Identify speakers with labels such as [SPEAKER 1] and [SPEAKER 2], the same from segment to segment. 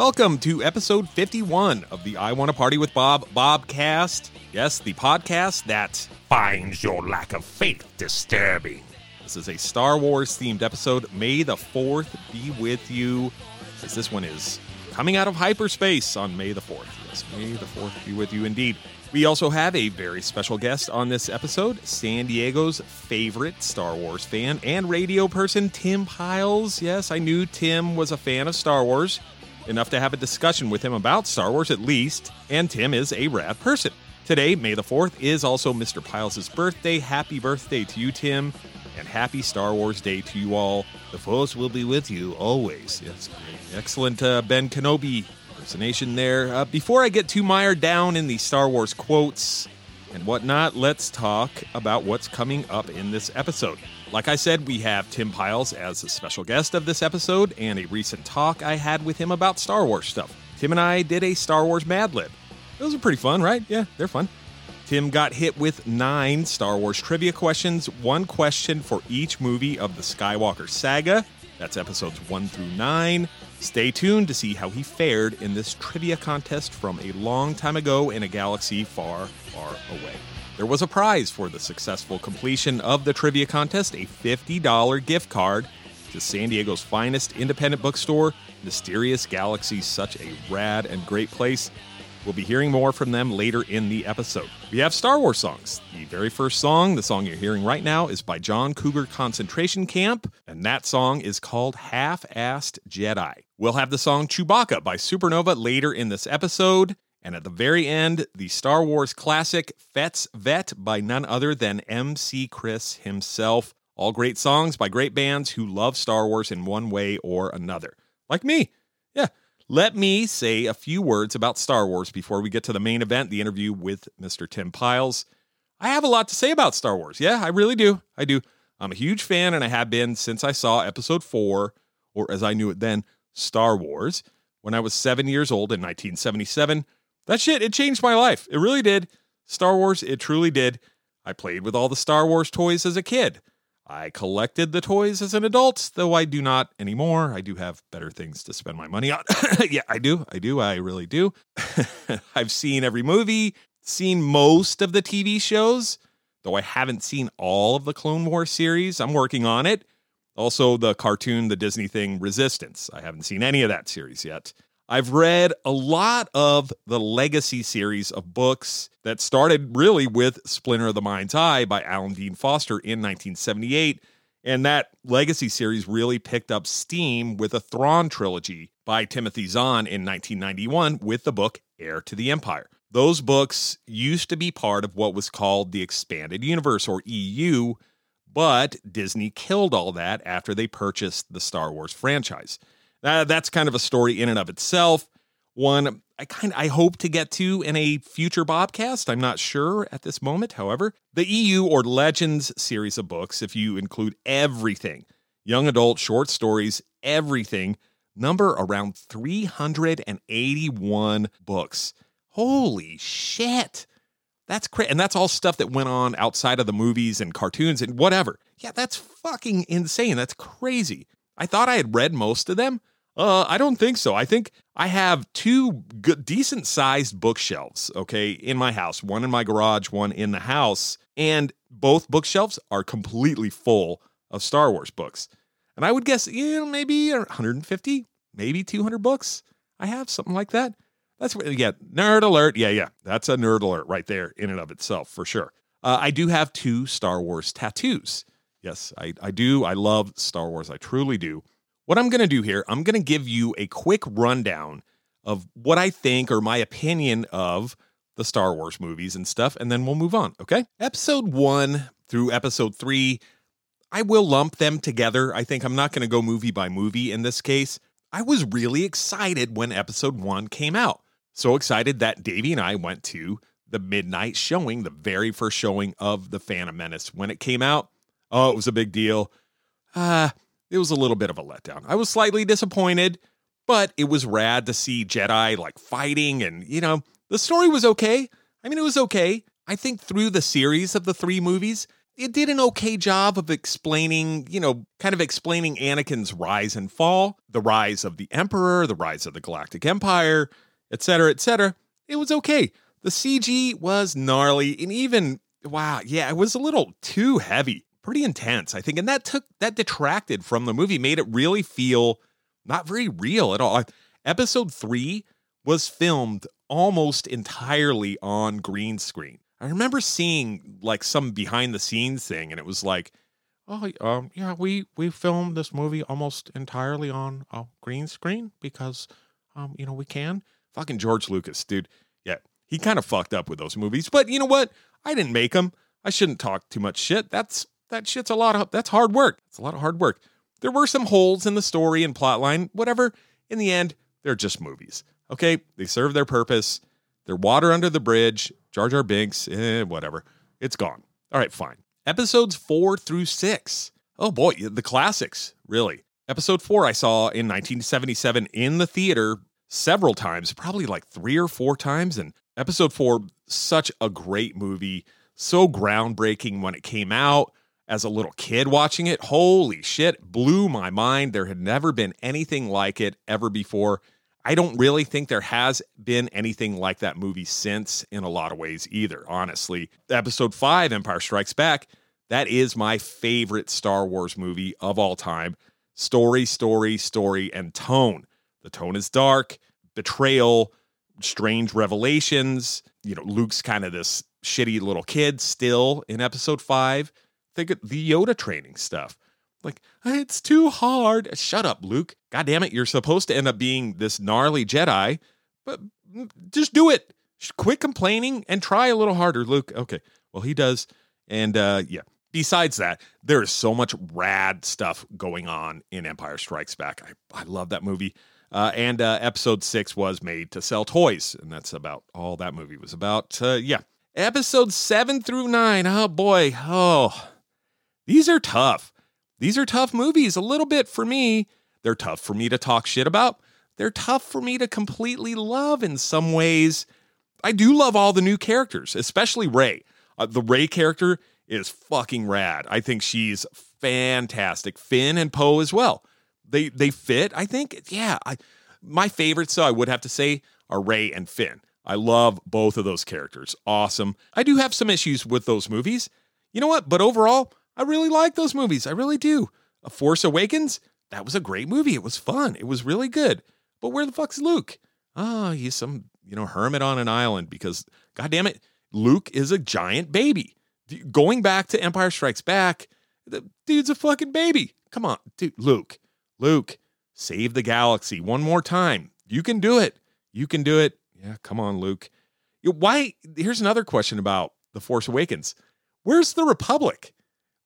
[SPEAKER 1] Welcome to episode 51 of the I Want to Party with Bob Bobcast. Yes, the podcast that
[SPEAKER 2] finds your lack of faith disturbing.
[SPEAKER 1] This is a Star Wars themed episode. May the 4th be with you, as this one is coming out of hyperspace on May the 4th. Yes, May the 4th be with you indeed. We also have a very special guest on this episode San Diego's favorite Star Wars fan and radio person, Tim Pyles. Yes, I knew Tim was a fan of Star Wars enough to have a discussion with him about Star Wars at least, and Tim is a rad person. Today, May the 4th, is also Mr. Pyles' birthday. Happy birthday to you, Tim, and happy Star Wars Day to you all. The Force will be with you always. Yes, excellent uh, Ben Kenobi impersonation there. Uh, before I get too mired down in the Star Wars quotes and whatnot, let's talk about what's coming up in this episode. Like I said, we have Tim Pyles as a special guest of this episode and a recent talk I had with him about Star Wars stuff. Tim and I did a Star Wars Mad Lib. Those are pretty fun, right? Yeah, they're fun. Tim got hit with nine Star Wars trivia questions, one question for each movie of the Skywalker saga. That's episodes one through nine. Stay tuned to see how he fared in this trivia contest from a long time ago in a galaxy far, far away. There was a prize for the successful completion of the trivia contest a $50 gift card to San Diego's finest independent bookstore, Mysterious Galaxy, such a rad and great place. We'll be hearing more from them later in the episode. We have Star Wars songs. The very first song, the song you're hearing right now, is by John Cougar Concentration Camp, and that song is called Half Assed Jedi. We'll have the song Chewbacca by Supernova later in this episode. And at the very end, the Star Wars classic Fett's Vet by none other than MC Chris himself. All great songs by great bands who love Star Wars in one way or another. Like me. Yeah. Let me say a few words about Star Wars before we get to the main event, the interview with Mr. Tim Pyles. I have a lot to say about Star Wars. Yeah, I really do. I do. I'm a huge fan, and I have been since I saw episode four, or as I knew it then, Star Wars, when I was seven years old in 1977 that shit, it changed my life. It really did. Star Wars, it truly did. I played with all the Star Wars toys as a kid. I collected the toys as an adult, though I do not anymore. I do have better things to spend my money on. yeah, I do. I do. I really do. I've seen every movie, seen most of the TV shows, though I haven't seen all of the Clone Wars series. I'm working on it. Also, the cartoon, the Disney thing, Resistance. I haven't seen any of that series yet. I've read a lot of the legacy series of books that started really with Splinter of the Mind's Eye by Alan Dean Foster in 1978. And that legacy series really picked up steam with a Thrawn trilogy by Timothy Zahn in 1991 with the book Heir to the Empire. Those books used to be part of what was called the Expanded Universe or EU, but Disney killed all that after they purchased the Star Wars franchise. Uh, that's kind of a story in and of itself. One I kind of, I hope to get to in a future Bobcast. I'm not sure at this moment. However, the EU or Legends series of books, if you include everything, young adult short stories, everything, number around 381 books. Holy shit. That's crazy. And that's all stuff that went on outside of the movies and cartoons and whatever. Yeah, that's fucking insane. That's crazy. I thought I had read most of them. Uh, I don't think so. I think I have two good, decent sized bookshelves, okay, in my house, one in my garage, one in the house. And both bookshelves are completely full of Star Wars books. And I would guess, you know, maybe 150, maybe 200 books. I have something like that. That's what, yeah, nerd alert. Yeah, yeah. That's a nerd alert right there in and of itself, for sure. Uh, I do have two Star Wars tattoos. Yes, I, I do. I love Star Wars. I truly do. What I'm going to do here, I'm going to give you a quick rundown of what I think or my opinion of the Star Wars movies and stuff, and then we'll move on, okay? Episode one through episode three, I will lump them together. I think I'm not going to go movie by movie in this case. I was really excited when episode one came out. So excited that Davey and I went to the midnight showing, the very first showing of The Phantom Menace. When it came out, oh, it was a big deal. Uh, it was a little bit of a letdown. I was slightly disappointed, but it was rad to see Jedi like fighting and, you know, the story was okay. I mean, it was okay. I think through the series of the three movies, it did an okay job of explaining, you know, kind of explaining Anakin's rise and fall, the rise of the Emperor, the rise of the Galactic Empire, etc., etc. It was okay. The CG was gnarly and even wow, yeah, it was a little too heavy, pretty intense, I think, and that took that detracted from the movie, made it really feel not very real at all. Episode 3 was filmed almost entirely on green screen. I remember seeing like some behind the scenes thing, and it was like, oh, um, yeah, we we filmed this movie almost entirely on a green screen because, um, you know, we can. Fucking George Lucas, dude. Yeah, he kind of fucked up with those movies, but you know what? I didn't make them. I shouldn't talk too much shit. That's that shit's a lot of that's hard work. It's a lot of hard work. There were some holes in the story and plotline, whatever. In the end, they're just movies. Okay, they serve their purpose. They're water under the bridge. Jar Jar Binks, eh, whatever. It's gone. All right, fine. Episodes four through six. Oh boy, the classics, really. Episode four I saw in 1977 in the theater several times, probably like three or four times. And episode four, such a great movie, so groundbreaking when it came out. As a little kid watching it, holy shit, blew my mind. There had never been anything like it ever before. I don't really think there has been anything like that movie since in a lot of ways either, honestly. Episode 5, Empire Strikes Back, that is my favorite Star Wars movie of all time. Story, story, story, and tone. The tone is dark, betrayal, strange revelations. You know, Luke's kind of this shitty little kid still in episode 5. Think of the Yoda training stuff. Like, it's too hard. Shut up, Luke. God damn it. You're supposed to end up being this gnarly Jedi, but just do it. Quit complaining and try a little harder, Luke. Okay. Well, he does. And uh, yeah, besides that, there is so much rad stuff going on in Empire Strikes Back. I, I love that movie. Uh, and uh, episode six was made to sell toys. And that's about all that movie was about. Uh, yeah. Episode seven through nine. Oh, boy. Oh, these are tough. These are tough movies, a little bit for me. They're tough for me to talk shit about. They're tough for me to completely love in some ways. I do love all the new characters, especially Rey. Uh, the Rey character is fucking rad. I think she's fantastic. Finn and Poe as well. They they fit. I think yeah. I, my favorites, so I would have to say, are Rey and Finn. I love both of those characters. Awesome. I do have some issues with those movies. You know what? But overall, I really like those movies. I really do. A Force Awakens, that was a great movie. It was fun. It was really good. But where the fuck's Luke? Oh, he's some, you know, hermit on an island because, god damn it, Luke is a giant baby. Going back to Empire Strikes Back, the dude's a fucking baby. Come on, dude, Luke, Luke, save the galaxy one more time. You can do it. You can do it. Yeah, come on, Luke. Why? Here's another question about The Force Awakens. Where's the Republic?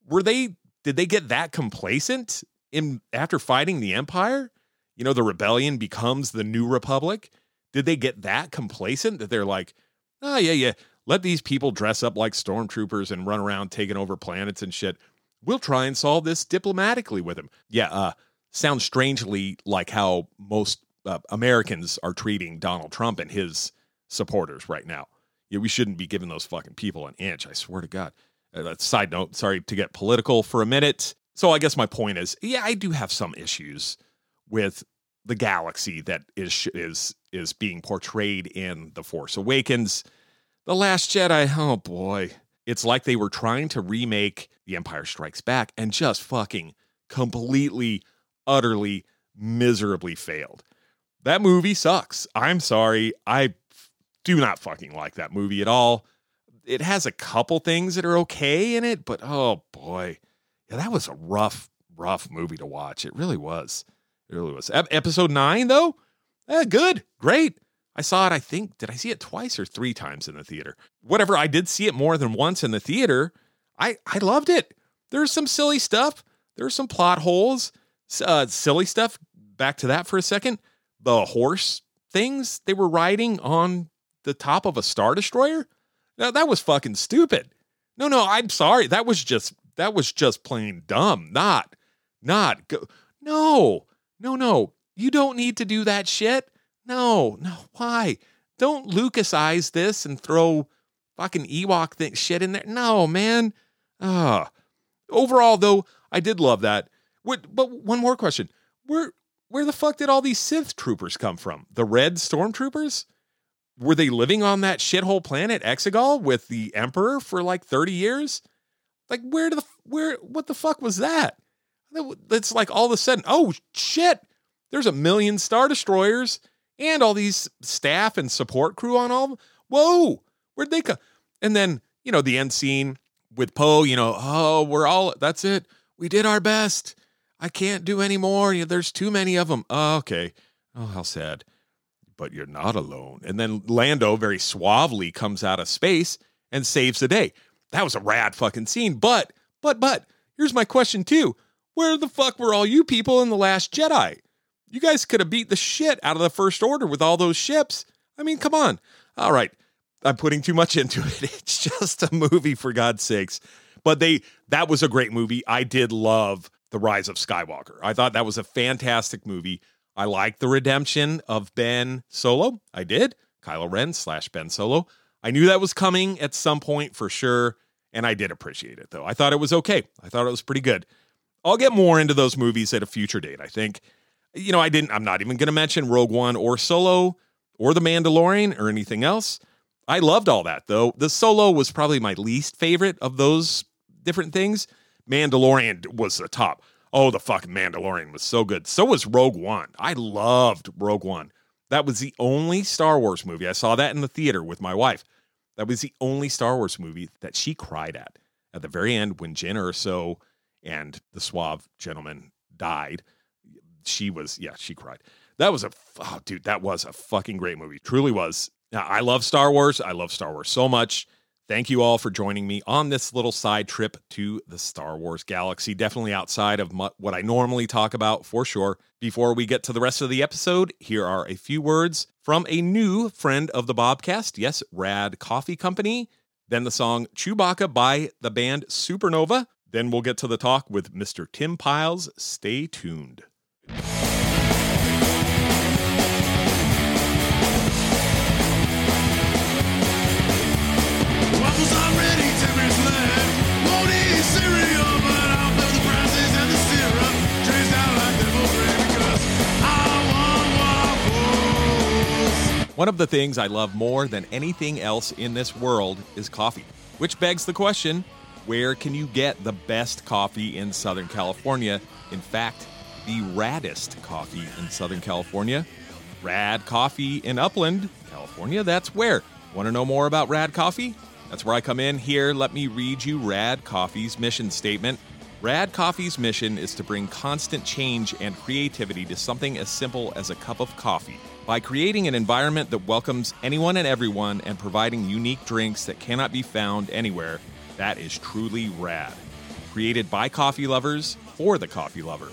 [SPEAKER 1] Were they did they get that complacent in after fighting the empire? You know the rebellion becomes the new republic. Did they get that complacent that they're like oh yeah yeah let these people dress up like stormtroopers and run around taking over planets and shit. We'll try and solve this diplomatically with them. Yeah uh sounds strangely like how most uh, americans are treating donald trump and his supporters right now. Yeah we shouldn't be giving those fucking people an inch i swear to god uh, side note, sorry to get political for a minute. So I guess my point is, yeah, I do have some issues with the galaxy that is is is being portrayed in The Force Awakens. The Last Jedi, oh boy. It's like they were trying to remake The Empire Strikes Back and just fucking completely, utterly, miserably failed. That movie sucks. I'm sorry. I do not fucking like that movie at all it has a couple things that are okay in it, but oh boy, yeah, that was a rough, rough movie to watch. It really was. It really was. Episode nine, though, eh, good, great. I saw it. I think did I see it twice or three times in the theater? Whatever. I did see it more than once in the theater. I I loved it. There's some silly stuff. There's some plot holes. Uh, silly stuff. Back to that for a second. The horse things they were riding on the top of a star destroyer. Now that was fucking stupid. No, no, I'm sorry. That was just that was just plain dumb. Not, not go. No, no, no. You don't need to do that shit. No, no. Why? Don't Lucasize this and throw fucking Ewok shit in there. No, man. Ah, overall though, I did love that. What, but one more question: Where where the fuck did all these Sith troopers come from? The Red Stormtroopers? Were they living on that shithole planet Exegol with the Emperor for like thirty years? Like where the where what the fuck was that? It's like all of a sudden, oh shit, there's a million star destroyers and all these staff and support crew on all. Of them. Whoa, where'd they come? And then you know the end scene with Poe. You know, oh, we're all that's it. We did our best. I can't do any more. There's too many of them. Oh, okay. Oh, how sad. But you're not alone. And then Lando very suavely comes out of space and saves the day. That was a rad fucking scene. But, but, but, here's my question too. Where the fuck were all you people in The Last Jedi? You guys could have beat the shit out of the First Order with all those ships. I mean, come on. All right. I'm putting too much into it. It's just a movie, for God's sakes. But they, that was a great movie. I did love The Rise of Skywalker. I thought that was a fantastic movie. I liked the redemption of Ben Solo. I did. Kylo Ren slash Ben Solo. I knew that was coming at some point for sure. And I did appreciate it, though. I thought it was okay. I thought it was pretty good. I'll get more into those movies at a future date, I think. You know, I didn't, I'm not even going to mention Rogue One or Solo or The Mandalorian or anything else. I loved all that, though. The Solo was probably my least favorite of those different things. Mandalorian was the top. Oh, the fucking Mandalorian was so good. So was Rogue One. I loved Rogue One. That was the only Star Wars movie. I saw that in the theater with my wife. That was the only Star Wars movie that she cried at. At the very end, when Jyn Erso and the suave gentleman died, she was, yeah, she cried. That was a, oh, dude, that was a fucking great movie. Truly was. Now, I love Star Wars. I love Star Wars so much. Thank you all for joining me on this little side trip to the Star Wars galaxy. Definitely outside of what I normally talk about for sure. Before we get to the rest of the episode, here are a few words from a new friend of the Bobcast. Yes, Rad Coffee Company. Then the song Chewbacca by the band Supernova. Then we'll get to the talk with Mr. Tim Pyles. Stay tuned. One of the things I love more than anything else in this world is coffee, which begs the question where can you get the best coffee in Southern California? In fact, the raddest coffee in Southern California. Rad Coffee in Upland, California. That's where. Want to know more about Rad Coffee? That's where I come in here. Let me read you Rad Coffee's mission statement. Rad Coffee's mission is to bring constant change and creativity to something as simple as a cup of coffee. By creating an environment that welcomes anyone and everyone and providing unique drinks that cannot be found anywhere, that is truly rad. Created by coffee lovers for the coffee lover.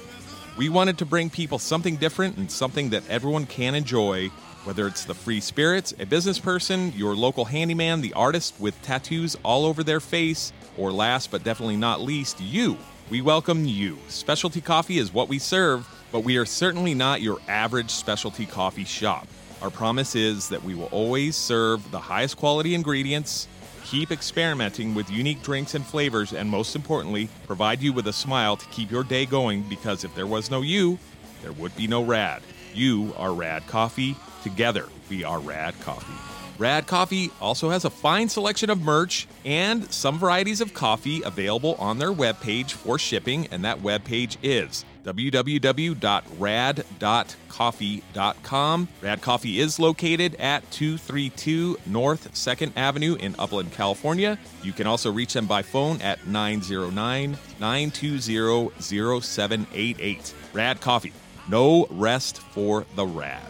[SPEAKER 1] We wanted to bring people something different and something that everyone can enjoy, whether it's the free spirits, a business person, your local handyman, the artist with tattoos all over their face, or last but definitely not least, you. We welcome you. Specialty coffee is what we serve but we are certainly not your average specialty coffee shop. Our promise is that we will always serve the highest quality ingredients, keep experimenting with unique drinks and flavors, and most importantly, provide you with a smile to keep your day going because if there was no you, there would be no Rad. You are Rad Coffee. Together, we are Rad Coffee. Rad Coffee also has a fine selection of merch and some varieties of coffee available on their webpage for shipping, and that webpage is www.rad.coffee.com. Rad Coffee is located at 232 North 2nd Avenue in Upland, California. You can also reach them by phone at 909 920 0788. Rad Coffee. No rest for the rad.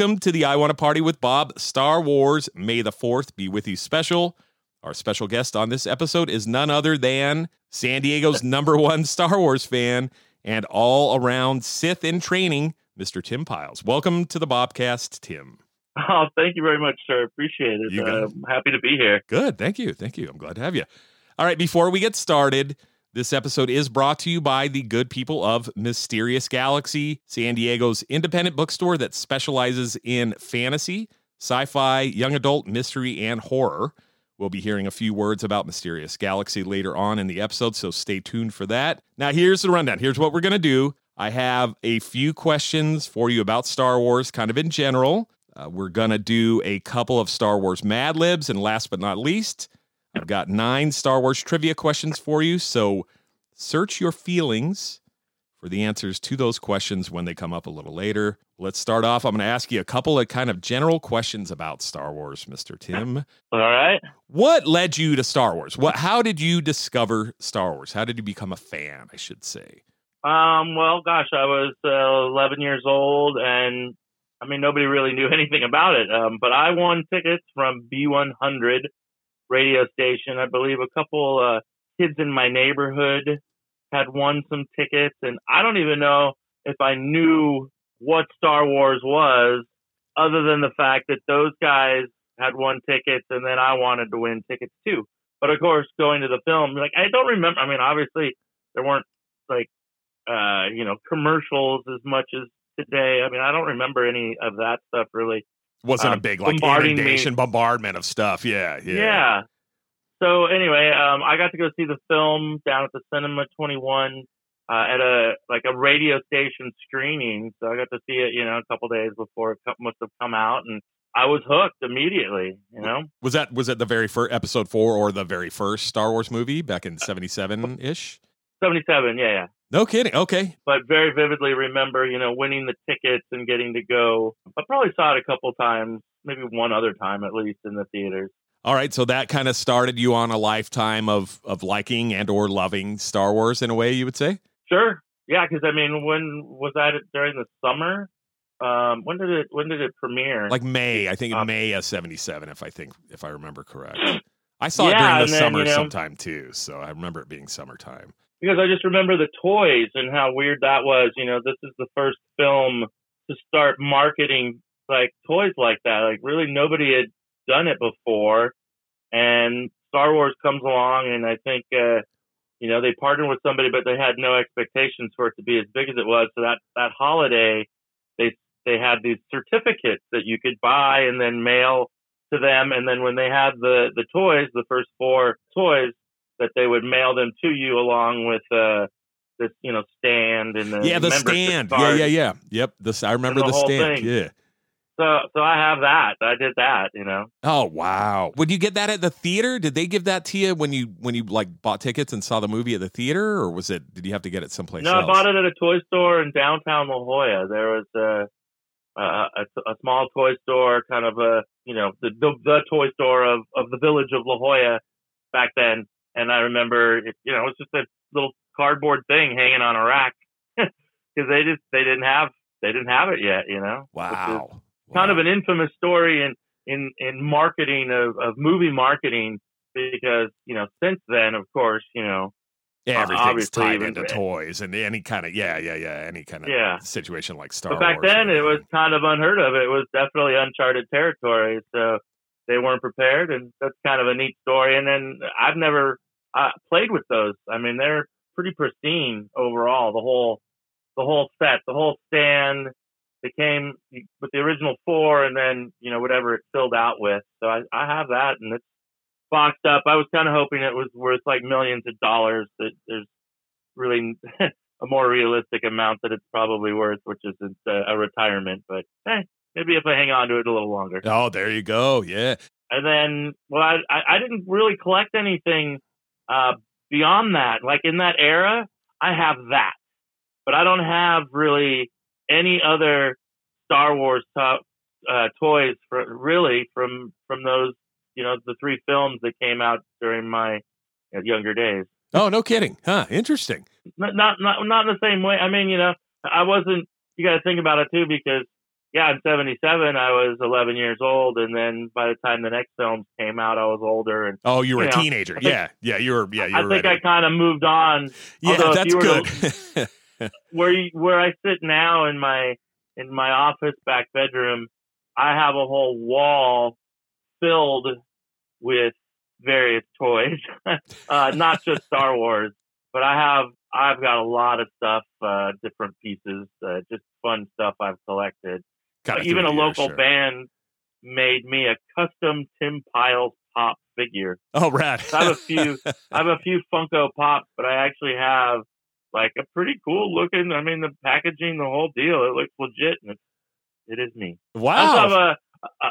[SPEAKER 1] Welcome to the I Want to Party with Bob Star Wars May the 4th be with you special. Our special guest on this episode is none other than San Diego's number one Star Wars fan and all around Sith in training, Mr. Tim Pyles. Welcome to the Bobcast, Tim.
[SPEAKER 3] Oh, thank you very much, sir. Appreciate it.
[SPEAKER 1] You got
[SPEAKER 3] Uh,
[SPEAKER 1] it.
[SPEAKER 3] I'm happy to be here.
[SPEAKER 1] Good. Thank you. Thank you. I'm glad to have you. All right. Before we get started, this episode is brought to you by the good people of Mysterious Galaxy, San Diego's independent bookstore that specializes in fantasy, sci fi, young adult, mystery, and horror. We'll be hearing a few words about Mysterious Galaxy later on in the episode, so stay tuned for that. Now, here's the rundown. Here's what we're going to do. I have a few questions for you about Star Wars, kind of in general. Uh, we're going to do a couple of Star Wars Mad Libs, and last but not least, I've got nine Star Wars trivia questions for you. So search your feelings for the answers to those questions when they come up a little later. Let's start off. I'm going to ask you a couple of kind of general questions about Star Wars, Mr. Tim.
[SPEAKER 3] All right.
[SPEAKER 1] What led you to Star Wars? What how did you discover Star Wars? How did you become a fan, I should say?
[SPEAKER 3] Um, well, gosh, I was uh, 11 years old, and I mean, nobody really knew anything about it. Um, but I won tickets from B100 radio station. I believe a couple uh, kids in my neighborhood had won some tickets, and I don't even know if I knew what Star Wars was, other than the fact that those guys had won tickets, and then I wanted to win tickets too. But of course, going to the film, like I don't remember. I mean, obviously there weren't like uh, you know commercials as much as today. I mean, I don't remember any of that stuff really.
[SPEAKER 1] Wasn't a
[SPEAKER 3] Um,
[SPEAKER 1] big like
[SPEAKER 3] bombarding me.
[SPEAKER 1] inundation, bombardment of stuff. Yeah, yeah.
[SPEAKER 3] Yeah. So anyway, um, I got to go see the film down at the Cinema 21 uh, at a like a radio station screening. So I got to see it, you know, a couple days before it must have come out, and I was hooked immediately. You know,
[SPEAKER 1] Was that was that the very first episode four or the very first Star Wars movie back in seventy seven ish?
[SPEAKER 3] 77, yeah, yeah.
[SPEAKER 1] No kidding. Okay.
[SPEAKER 3] But very vividly remember, you know, winning the tickets and getting to go. I probably saw it a couple times, maybe one other time at least in the theaters.
[SPEAKER 1] All right, so that kind of started you on a lifetime of of liking and or loving Star Wars in a way, you would say.
[SPEAKER 3] Sure. Yeah, because I mean, when was that during the summer? Um, when did it when did it premiere?
[SPEAKER 1] Like May, I think
[SPEAKER 3] Um,
[SPEAKER 1] May of '77, if I think if I remember correct. I saw it during the
[SPEAKER 3] then,
[SPEAKER 1] summer
[SPEAKER 3] you know-
[SPEAKER 1] sometime too, so I remember it being summertime.
[SPEAKER 3] Because I just remember the toys and how weird that was. You know, this is the first film to start marketing like toys like that. Like really nobody had done it before. And Star Wars comes along and I think uh you know, they partnered with somebody but they had no expectations for it to be as big as it was. So that that holiday they they had these certificates that you could buy and then mail to them and then when they had the the toys, the first four toys that they would mail them to you along with uh this you know stand and the
[SPEAKER 1] yeah, the stand. Yeah,
[SPEAKER 3] card.
[SPEAKER 1] yeah, yeah. Yep. This I remember
[SPEAKER 3] the
[SPEAKER 1] the, stand.
[SPEAKER 3] thing.
[SPEAKER 1] Yeah.
[SPEAKER 3] So so I have that. I did that. You know.
[SPEAKER 1] Oh wow! Would you get that at the theater? Did they give that to you when you when you like bought tickets and saw the movie at the theater, or was it? Did you have to get it someplace
[SPEAKER 3] no,
[SPEAKER 1] else?
[SPEAKER 3] I bought it at a toy store in downtown La Jolla. There was a a, a, a small toy store, kind of a you know the, the the toy store of of the village of La Jolla back then. And I remember, it, you know, it was just a little cardboard thing hanging on a rack because they just they didn't have they didn't have it yet. You know. Is
[SPEAKER 1] Wow.
[SPEAKER 3] kind of an infamous story in in in marketing of, of movie marketing because you know since then of course you know
[SPEAKER 1] Yeah, everything's
[SPEAKER 3] obviously
[SPEAKER 1] tied into toys and any kind of yeah, yeah, yeah, any kind of
[SPEAKER 3] Yeah.
[SPEAKER 1] situation like Star
[SPEAKER 3] but back
[SPEAKER 1] Wars.
[SPEAKER 3] then it was kind of unheard of it was definitely uncharted territory so they weren't prepared and that's kind of a neat story. And then I've never uh, played with those. I mean they're pretty pristine overall the whole the whole set the whole stand. They came with the original four and then you know whatever it filled out with. So I, I have that and it's boxed up. I was kind of hoping it was worth like millions of dollars that there's really a more realistic amount that it's probably worth which is a, a retirement but eh, maybe if I hang on to it a little longer
[SPEAKER 1] Oh, there you go. Yeah.
[SPEAKER 3] and then well I, I I didn't really collect anything uh beyond that like in that era I have that but I don't have really any other Star Wars to- uh, toys for really from from those you know the three films that came out during my younger days
[SPEAKER 1] Oh, no kidding. Huh. Interesting.
[SPEAKER 3] not not not not in the same way I mean you know I wasn't you got to think about it too because yeah, in '77 I was 11 years old, and then by the time the next films came out, I was older. And
[SPEAKER 1] Oh, you were
[SPEAKER 3] You
[SPEAKER 1] a
[SPEAKER 3] know,
[SPEAKER 1] teenager.
[SPEAKER 3] Think-
[SPEAKER 1] yeah, yeah, you were. Yeah, you
[SPEAKER 3] I
[SPEAKER 1] were
[SPEAKER 3] think. I kind of moved on.
[SPEAKER 1] yeah,
[SPEAKER 3] although
[SPEAKER 1] that's good.
[SPEAKER 3] Where you, where I sit now in my in my office back bedroom, I have a whole wall filled with various toys, uh, not just Star Wars, but I have I've got a lot of stuff, uh, different pieces, uh, just fun stuff I've collected.
[SPEAKER 1] Kinda
[SPEAKER 3] even a local
[SPEAKER 1] sure.
[SPEAKER 3] band made me a custom Tim Pyles pop figure.
[SPEAKER 1] Oh, rad.
[SPEAKER 3] I have a few. I have a few Funko Pops, but I actually have like a pretty cool looking. I mean, the packaging, the whole deal, it looks legit, and it's, it is me. I also have a,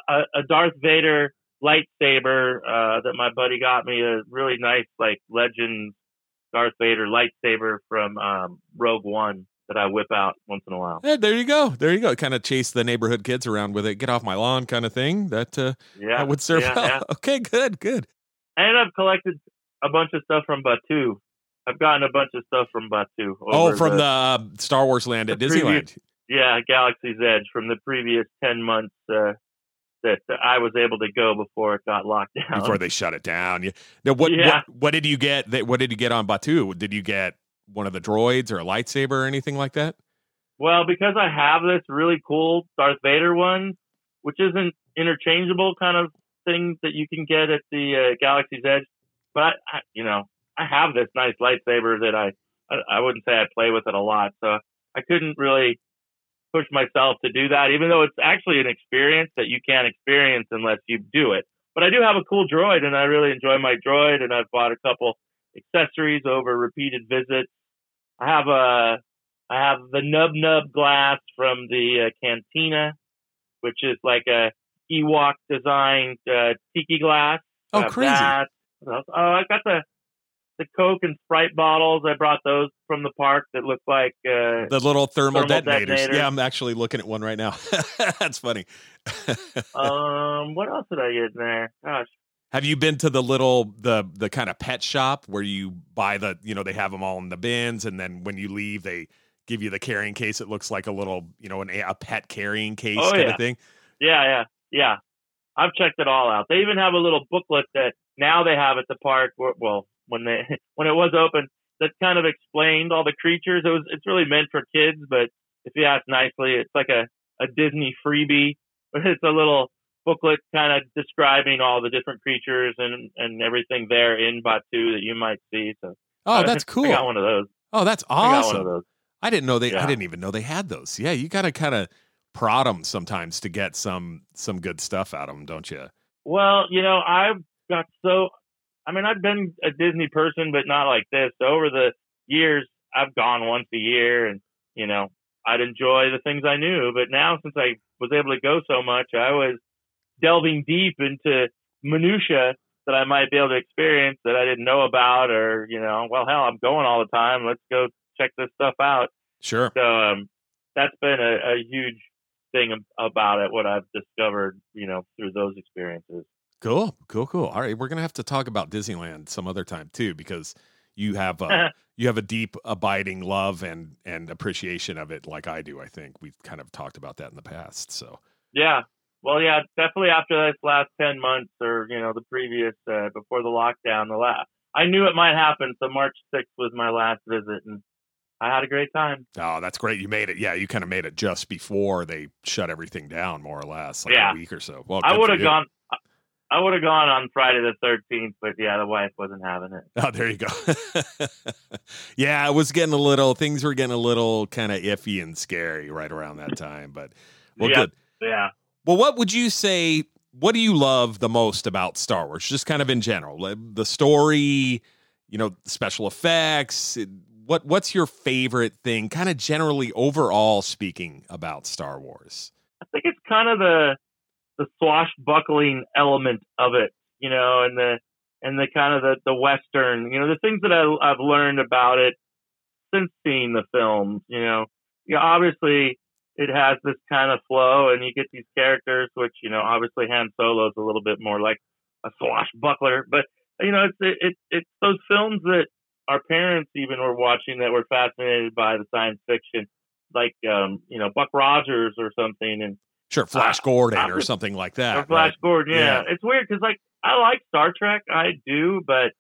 [SPEAKER 3] a a Darth Vader lightsaber uh, that my buddy got me. A really nice like legend Darth Vader lightsaber from um, Rogue One that I whip out once in a while.
[SPEAKER 1] Yeah, there you go. There you go. Kind of chase the neighborhood kids around with it. Get off my lawn, kind of thing. That uh,
[SPEAKER 3] Yeah,
[SPEAKER 1] that would serve
[SPEAKER 3] yeah,
[SPEAKER 1] well.
[SPEAKER 3] yeah.
[SPEAKER 1] Okay, good, good.
[SPEAKER 3] And I've collected a bunch of stuff from Batuu. I've gotten a bunch of stuff from Batuu.
[SPEAKER 1] Oh, from the, uh, Star Wars land at
[SPEAKER 3] the
[SPEAKER 1] Disneyland.
[SPEAKER 3] previous- yeah Galaxy's Edge from the previous ten months uh, that I was able to go before it got locked down.
[SPEAKER 1] before they shut it down. Now, what,
[SPEAKER 3] Yeah.
[SPEAKER 1] what what did you get? That what did you get on Batuu? Did you get one of the droids or a lightsaber or anything like that?
[SPEAKER 3] Well, because I have this really cool Darth Vader one, which isn't interchangeable kind of thing that you can get at the uh, Galaxy's Edge, but I, you know, I have this nice lightsaber that I, I, I wouldn't say I play with it a lot, so I couldn't really push myself to do that, even though it's actually an experience that you can't experience unless you do it. But I do have a cool droid, and I really enjoy my droid, and I've bought a couple accessories over repeated visits. I have a I have the Nub Nub glass from the uh, Cantina, which is like a Ewok designed uh, tiki glass.
[SPEAKER 1] Oh,
[SPEAKER 3] I
[SPEAKER 1] crazy.
[SPEAKER 3] that. Oh, I got the the Coke and Sprite bottles. I brought those from the park that look like uh,
[SPEAKER 1] The little thermal,
[SPEAKER 3] Thermal
[SPEAKER 1] detonators.
[SPEAKER 3] detonators.
[SPEAKER 1] Yeah, I'm actually looking at one right now. That's funny.
[SPEAKER 3] um. What else did I get in there? Gosh,
[SPEAKER 1] Have you been to the little the the kind of pet shop where you buy the you know they have them all in the bins and then when you leave they give you the carrying case. It looks like a little you know an, a pet carrying case
[SPEAKER 3] Oh,
[SPEAKER 1] kind
[SPEAKER 3] yeah.
[SPEAKER 1] of thing.
[SPEAKER 3] yeah, yeah, yeah. I've checked it all out. They even have a little booklet that now they have at the park. where- Well, when they when it was open, that kind of explained all the creatures. It was it's really meant for kids, but if you ask nicely, it's like a a Disney freebie. But it's a little booklet kind of describing all the different creatures and and everything there in Batuu that you might see. So
[SPEAKER 1] Oh, that's cool.
[SPEAKER 3] I got one of those.
[SPEAKER 1] Oh, that's
[SPEAKER 3] I got one of
[SPEAKER 1] awesome.
[SPEAKER 3] those.
[SPEAKER 1] I didn't know they. I didn't even know they had those. Yeah, you got to kind of prod them sometimes to get some some good stuff out of them, don't you?
[SPEAKER 3] Well, you know, I've got so. I mean, I've been a Disney person, but not like this. Over the years, I've gone once a year, and you know, I'd enjoy the things I knew. But now, since I was able to go so much, I was delving deep into minutia that I might be able to experience that I didn't know about, or you know, well, hell, I'm going all the time. Let's go check this stuff out.
[SPEAKER 1] Sure.
[SPEAKER 3] So um, that's been a, a huge thing about it. What I've discovered, you know, through those experiences.
[SPEAKER 1] Cool. Cool. Cool. All right, we're gonna have to talk about Disneyland some other time too, because you have uh, you have a deep, abiding love and and appreciation of it, like I do. I think we've kind of talked about that in the past. So
[SPEAKER 3] Yeah. Well, yeah, definitely after this last 10 months or, you know, the previous, uh, before the lockdown, the last, I knew it might happen. So March 6th was my last visit and I had a great time.
[SPEAKER 1] oh, that's great. You made it. Yeah, you kind of made it just before they shut everything down, more or less, like
[SPEAKER 3] Yeah.
[SPEAKER 1] a week or so. Well,
[SPEAKER 3] I would have gone, I would have gone on Friday the 13th, but yeah, the wife wasn't having it.
[SPEAKER 1] Oh, there you go. yeah, it was getting a little. Things were getting a little kind of iffy and scary right around that time. But well,
[SPEAKER 3] Yeah.
[SPEAKER 1] good.
[SPEAKER 3] Yeah.
[SPEAKER 1] Well, what would you say? What do you love the most about Star Wars? Just kind of in general, the story, you know, special effects. What What's your favorite thing? Kind of generally, overall speaking, about Star Wars.
[SPEAKER 3] I think it's kind of the the swashbuckling element of it, you know, and the and the kind of the the western, you know, the things that I, I've learned about it since seeing the films, you know, yeah, obviously it has this kind of flow, and you get these characters, which you know, obviously Han Solo is a little bit more like a swashbuckler, but you know, it's it, it it's those films that our parents even were watching that were fascinated by the science fiction, like um, you know, Buck Rogers or something, and
[SPEAKER 1] Sure, Flash
[SPEAKER 3] Uh,
[SPEAKER 1] Gordon
[SPEAKER 3] I'm
[SPEAKER 1] or
[SPEAKER 3] just-
[SPEAKER 1] something like that.
[SPEAKER 3] Flash
[SPEAKER 1] right?
[SPEAKER 3] Gordon. Yeah.
[SPEAKER 1] Yeah.
[SPEAKER 3] it's weird because like I like Star Trek, I do, but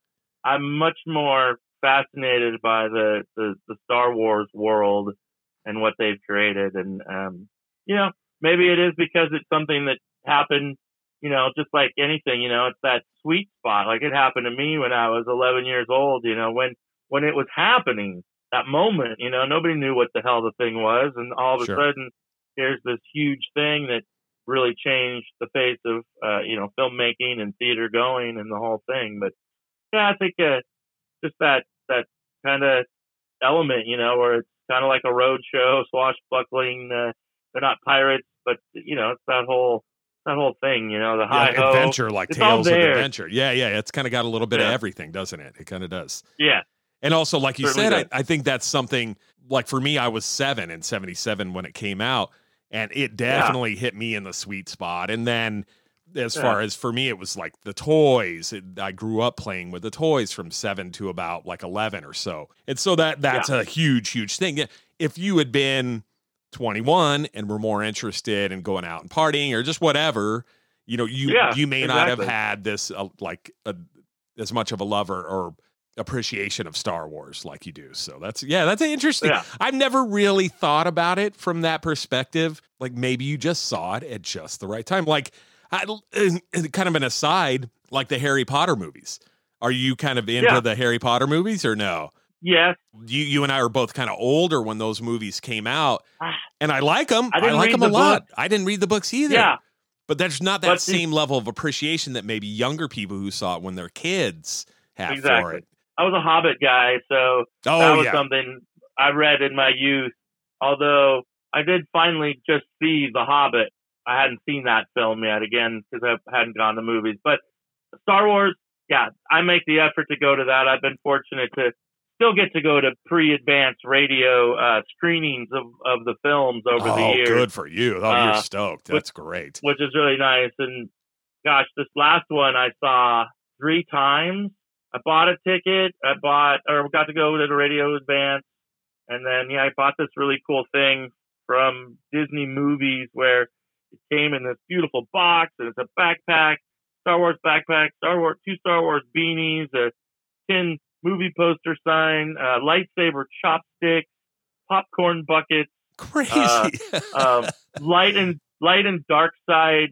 [SPEAKER 3] I'm much more fascinated by the the, the Star Wars world and what they've created, and um, you know, maybe it is because it's something that happened. You know, just like anything, you know, it's that sweet spot. Like it happened to me when I was 11 years old. You know, when when it was happening, that moment, you know, nobody knew what the hell the thing was, and all of a
[SPEAKER 1] Sure.
[SPEAKER 3] sudden, here's this huge thing that really changed the face of uh, you know filmmaking and theater going and the whole thing. But yeah, I think uh, just that that kind of element, you know, where it's kind of like a road show, swashbuckling. Uh, they're not pirates, but you know, it's that whole that whole thing. You know, the high
[SPEAKER 1] Yeah, adventure like
[SPEAKER 3] It's
[SPEAKER 1] Tales of. Adventure. Yeah, yeah. It's kind of got a little bit of everything, doesn't it? It kind of does.
[SPEAKER 3] Yeah,
[SPEAKER 1] And also, like you
[SPEAKER 3] Certainly
[SPEAKER 1] said, I, I think that's something like for me, I was seven in 77 when it came out, and it definitely hit me in the sweet spot. And then, as
[SPEAKER 3] Yeah.
[SPEAKER 1] far as for me, it was like the toys. It, I grew up playing with the toys from seven to about like 11 or so. And so that that's a huge, huge thing. If you had been 21 and were more interested in going out and partying or just whatever, you know, you
[SPEAKER 3] Yeah,
[SPEAKER 1] you may not have had this uh, like a, as much of a lover or appreciation of Star Wars like you do. So that's yeah, that's interesting.
[SPEAKER 3] Yeah.
[SPEAKER 1] I've never really thought about it from that perspective. Like maybe you just saw it at just the right time. Like I, kind of an aside, like the Harry Potter movies. Are you kind of into
[SPEAKER 3] Yeah.
[SPEAKER 1] the Harry Potter movies or no?
[SPEAKER 3] yes.
[SPEAKER 1] You you and I are both kind of older when those movies came out,
[SPEAKER 3] Ah.
[SPEAKER 1] and I like them.
[SPEAKER 3] I
[SPEAKER 1] I, like them a lot.
[SPEAKER 3] book.
[SPEAKER 1] I didn't read the books either.
[SPEAKER 3] Yeah,
[SPEAKER 1] But there's not that
[SPEAKER 3] But
[SPEAKER 1] same level of appreciation that maybe younger people who saw it when they're kids have for it.
[SPEAKER 3] I was a Hobbit guy, so that
[SPEAKER 1] Oh
[SPEAKER 3] was
[SPEAKER 1] yeah.
[SPEAKER 3] something I read in my youth. Although I did finally just see The Hobbit. I hadn't seen that film yet, again, because I hadn't gone to movies. But Star Wars, yeah, I make the effort to go to that. I've been fortunate to still get to go to pre-advanced radio uh, screenings of, of the films over
[SPEAKER 1] oh,
[SPEAKER 3] the years
[SPEAKER 1] good for you. Oh, you're
[SPEAKER 3] Uh,
[SPEAKER 1] stoked. That's great.
[SPEAKER 3] which is really nice. And gosh, this last one I saw three times. I bought a ticket. I bought or got to go to the radio advance, and then yeah, I bought this really cool thing from Disney movies where it came in this beautiful box and it's a backpack, Star Wars backpack, Star Wars two Star Wars beanies, a tin movie poster sign, uh, lightsaber chopsticks, popcorn buckets
[SPEAKER 1] Crazy.
[SPEAKER 3] um, light and light and dark side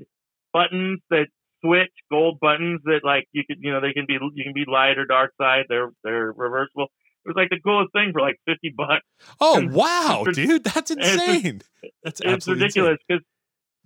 [SPEAKER 3] buttons that switch gold buttons that like you could you know they can be you can be light or dark side. They're they're reversible. It was like the coolest thing for like 50 bucks.
[SPEAKER 1] Oh
[SPEAKER 3] and-
[SPEAKER 1] wow,
[SPEAKER 3] it's-
[SPEAKER 1] dude, that's
[SPEAKER 3] it's
[SPEAKER 1] insane. That's
[SPEAKER 3] it's ridiculous because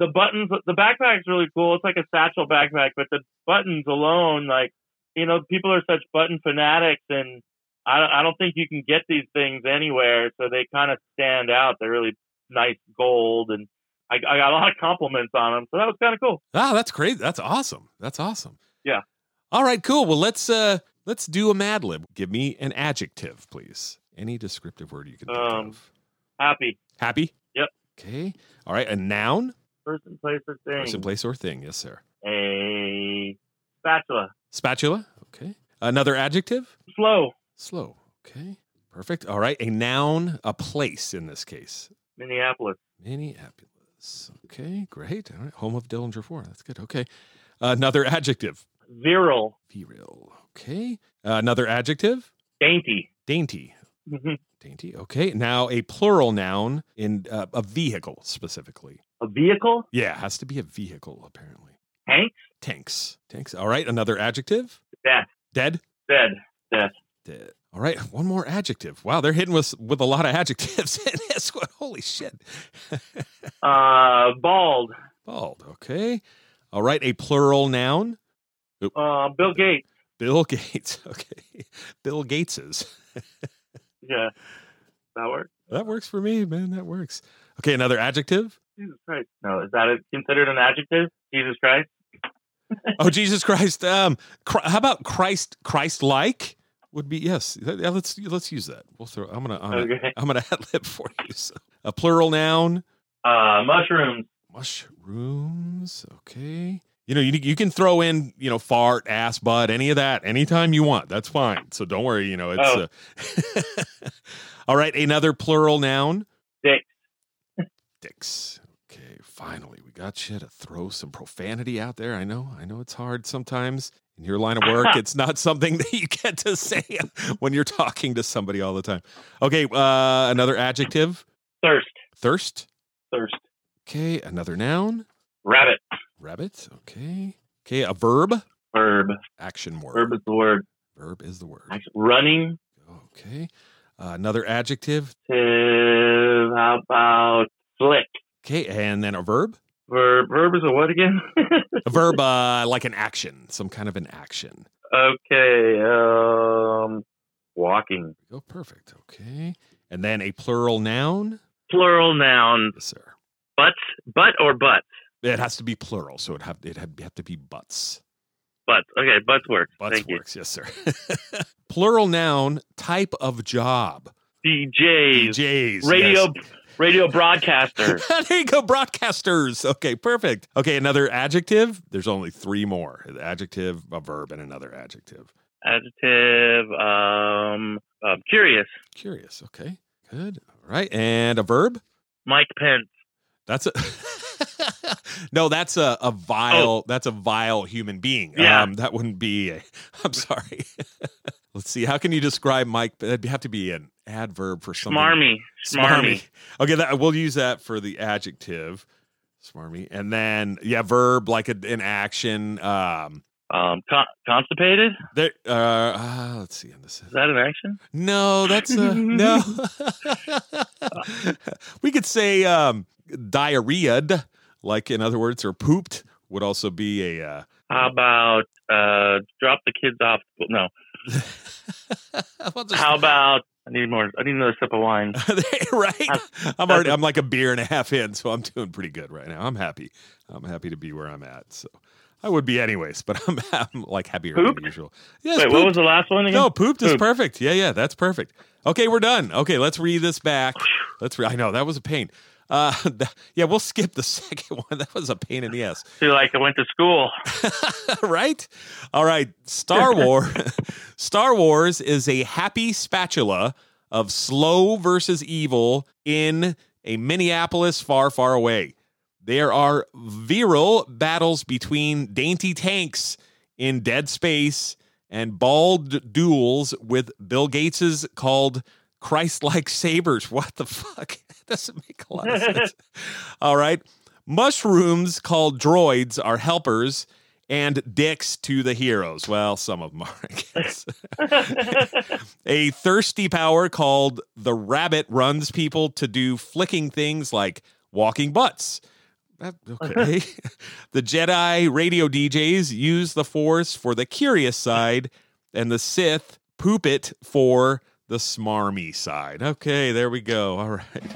[SPEAKER 3] the buttons the backpack's really cool it's like a satchel backpack but the buttons alone like you know people are such button fanatics and I, don't- I don't think you can get these things anywhere so they kind of stand out they're really nice gold and I, I got a lot of compliments on them so that was kind of cool
[SPEAKER 1] Ah, that's great. That's awesome. That's awesome.
[SPEAKER 3] Yeah.
[SPEAKER 1] All right, cool. Well, let's uh let's do a Mad Lib. Give me an adjective, please. Any descriptive word you can think
[SPEAKER 3] Um,
[SPEAKER 1] of.
[SPEAKER 3] happy
[SPEAKER 1] Happy.
[SPEAKER 3] Yep.
[SPEAKER 1] Okay. All right. A noun,
[SPEAKER 3] person place or thing
[SPEAKER 1] person, place, or thing. Yes, sir.
[SPEAKER 3] a spatula
[SPEAKER 1] Spatula. Okay. Another adjective.
[SPEAKER 3] slow
[SPEAKER 1] Slow. Okay. Perfect. All right. A noun, a place in this case.
[SPEAKER 3] minneapolis
[SPEAKER 1] Minneapolis. Okay. Great. All right. Home of Dillinger Four. That's good. Okay. another adjective.
[SPEAKER 3] virile
[SPEAKER 1] Virile. Okay. another adjective.
[SPEAKER 3] dainty
[SPEAKER 1] Dainty.
[SPEAKER 3] Mhm.
[SPEAKER 1] Dainty. Okay. Now a plural noun in uh, a vehicle specifically.
[SPEAKER 3] a vehicle
[SPEAKER 1] Yeah, it has to be a vehicle apparently.
[SPEAKER 3] tank
[SPEAKER 1] Tanks. Tanks. All right. Another adjective.
[SPEAKER 3] death
[SPEAKER 1] Dead.
[SPEAKER 3] dead death
[SPEAKER 1] Dead. All right. One more adjective. Wow, they're hitting us with a lot of adjectives in this one. Holy shit.
[SPEAKER 3] uh bald
[SPEAKER 1] Bald. Okay. All right. A plural noun.
[SPEAKER 3] uh bill gates
[SPEAKER 1] Bill Gates. Okay. Bill Gateses.
[SPEAKER 3] Yeah that works
[SPEAKER 1] That works for me, man. That works. Okay. Another adjective.
[SPEAKER 3] jesus christ no is that a, considered an adjective jesus christ
[SPEAKER 1] Oh, Jesus Christ. Um, how about Christ? Christ like would be yes. Yeah, let's let's use that. We'll throw. I'm gonna. I'm gonna,
[SPEAKER 3] okay
[SPEAKER 1] I'm gonna ad lib for you. So, a plural noun.
[SPEAKER 3] uh mushrooms
[SPEAKER 1] Mushrooms. Okay. You know, you you can throw in you know fart, ass, butt, any of that anytime you want. That's fine. So don't worry. You know, it's.
[SPEAKER 3] Oh.
[SPEAKER 1] Uh, all right. Another plural noun.
[SPEAKER 3] dick
[SPEAKER 1] Dicks. Okay. finally, we got you to throw some profanity out there. I know, I know it's hard sometimes in your line of work. it's not something that you get to say when you're talking to somebody all the time. Okay, uh, another adjective
[SPEAKER 3] Thirst.
[SPEAKER 1] thirst.
[SPEAKER 3] Thirst.
[SPEAKER 1] Okay, another noun
[SPEAKER 3] Rabbit.
[SPEAKER 1] Rabbit. Okay, okay, a verb
[SPEAKER 3] Verb.
[SPEAKER 1] action word.
[SPEAKER 3] Verb is the word.
[SPEAKER 1] Verb is the word.
[SPEAKER 3] Actually, Running.
[SPEAKER 1] Okay, uh, another adjective.
[SPEAKER 3] How about slick?
[SPEAKER 1] Okay, and then a verb.
[SPEAKER 3] Verb. Verb is a what again?
[SPEAKER 1] A verb, uh, like an action, some kind of an action.
[SPEAKER 3] okay. Um, walking.
[SPEAKER 1] Oh, perfect. Okay, and then a plural noun.
[SPEAKER 3] Plural noun.
[SPEAKER 1] Yes, sir.
[SPEAKER 3] Butts. Butt or butts?
[SPEAKER 1] It has to be plural, so it have it have, have to be butts.
[SPEAKER 3] Butts. Okay. Butts works.
[SPEAKER 1] Butts
[SPEAKER 3] Thank
[SPEAKER 1] works, yes, sir. plural noun, type of job.
[SPEAKER 3] DJs.
[SPEAKER 1] DJs.
[SPEAKER 3] Radio.
[SPEAKER 1] yes.
[SPEAKER 3] Radio broadcaster.
[SPEAKER 1] there you go, broadcasters. Okay, perfect. Okay, another adjective. There's only three more: An adjective, a verb, and another adjective.
[SPEAKER 3] Adjective. Um, um. Curious.
[SPEAKER 1] Curious. Okay, good. All right, and a verb.
[SPEAKER 3] Mike Pence.
[SPEAKER 1] That's a no. That's a, a vile. That's a vile human being.
[SPEAKER 3] Yeah.
[SPEAKER 1] Um, that wouldn't be. A, I'm sorry. Let's see. How can you describe Mike? That'd have to be an adverb for something.
[SPEAKER 3] Smarmy. Smarmy.
[SPEAKER 1] Okay, that we'll use that for the adjective. Smarmy, and then yeah, verb like a, an action. Um,
[SPEAKER 3] Um, con- constipated.
[SPEAKER 1] there. Uh, uh, let's see. This is
[SPEAKER 3] Is that an action?
[SPEAKER 1] no. That's a no. we could say um, diarrheaed, like in other words, or pooped would also be a. Uh,
[SPEAKER 3] How about uh, drop the kids off? No.
[SPEAKER 1] Just-
[SPEAKER 3] How about I need more? I need another sip of wine.
[SPEAKER 1] right? I'm already. I'm like a beer and a half in, so I'm doing pretty good right now. I'm happy. I'm happy to be where I'm at. So I would be anyways, but I'm, I'm like happier
[SPEAKER 3] Pooped?
[SPEAKER 1] than usual. Yes,
[SPEAKER 3] Wait, what was the last one again?
[SPEAKER 1] No, pooped is
[SPEAKER 3] Pooped.
[SPEAKER 1] perfect. Yeah, yeah, that's perfect. Okay, we're done. Okay, let's read this back. Let's. Re- I know that was a pain. Uh, yeah, we'll skip the second one. That was a pain in the ass.
[SPEAKER 3] Feel like I went to school.
[SPEAKER 1] right? All right. Star Wars. Star Wars is a happy spatula of slow versus evil in a Minneapolis far, far away. There are virile battles between dainty tanks in dead space and bald duels with Bill Gates's called Christ-like sabers. What the fuck? Doesn't make a lot of sense. All right. Mushrooms called droids are helpers and dicks to the heroes. Well, some of them are, I guess. a thirsty power called the rabbit runs people to do flicking things like walking butts. Uh, okay. the Jedi radio DJs use the Force for the curious side, and the Sith poop it for the smarmy side. Okay, there we go. All right.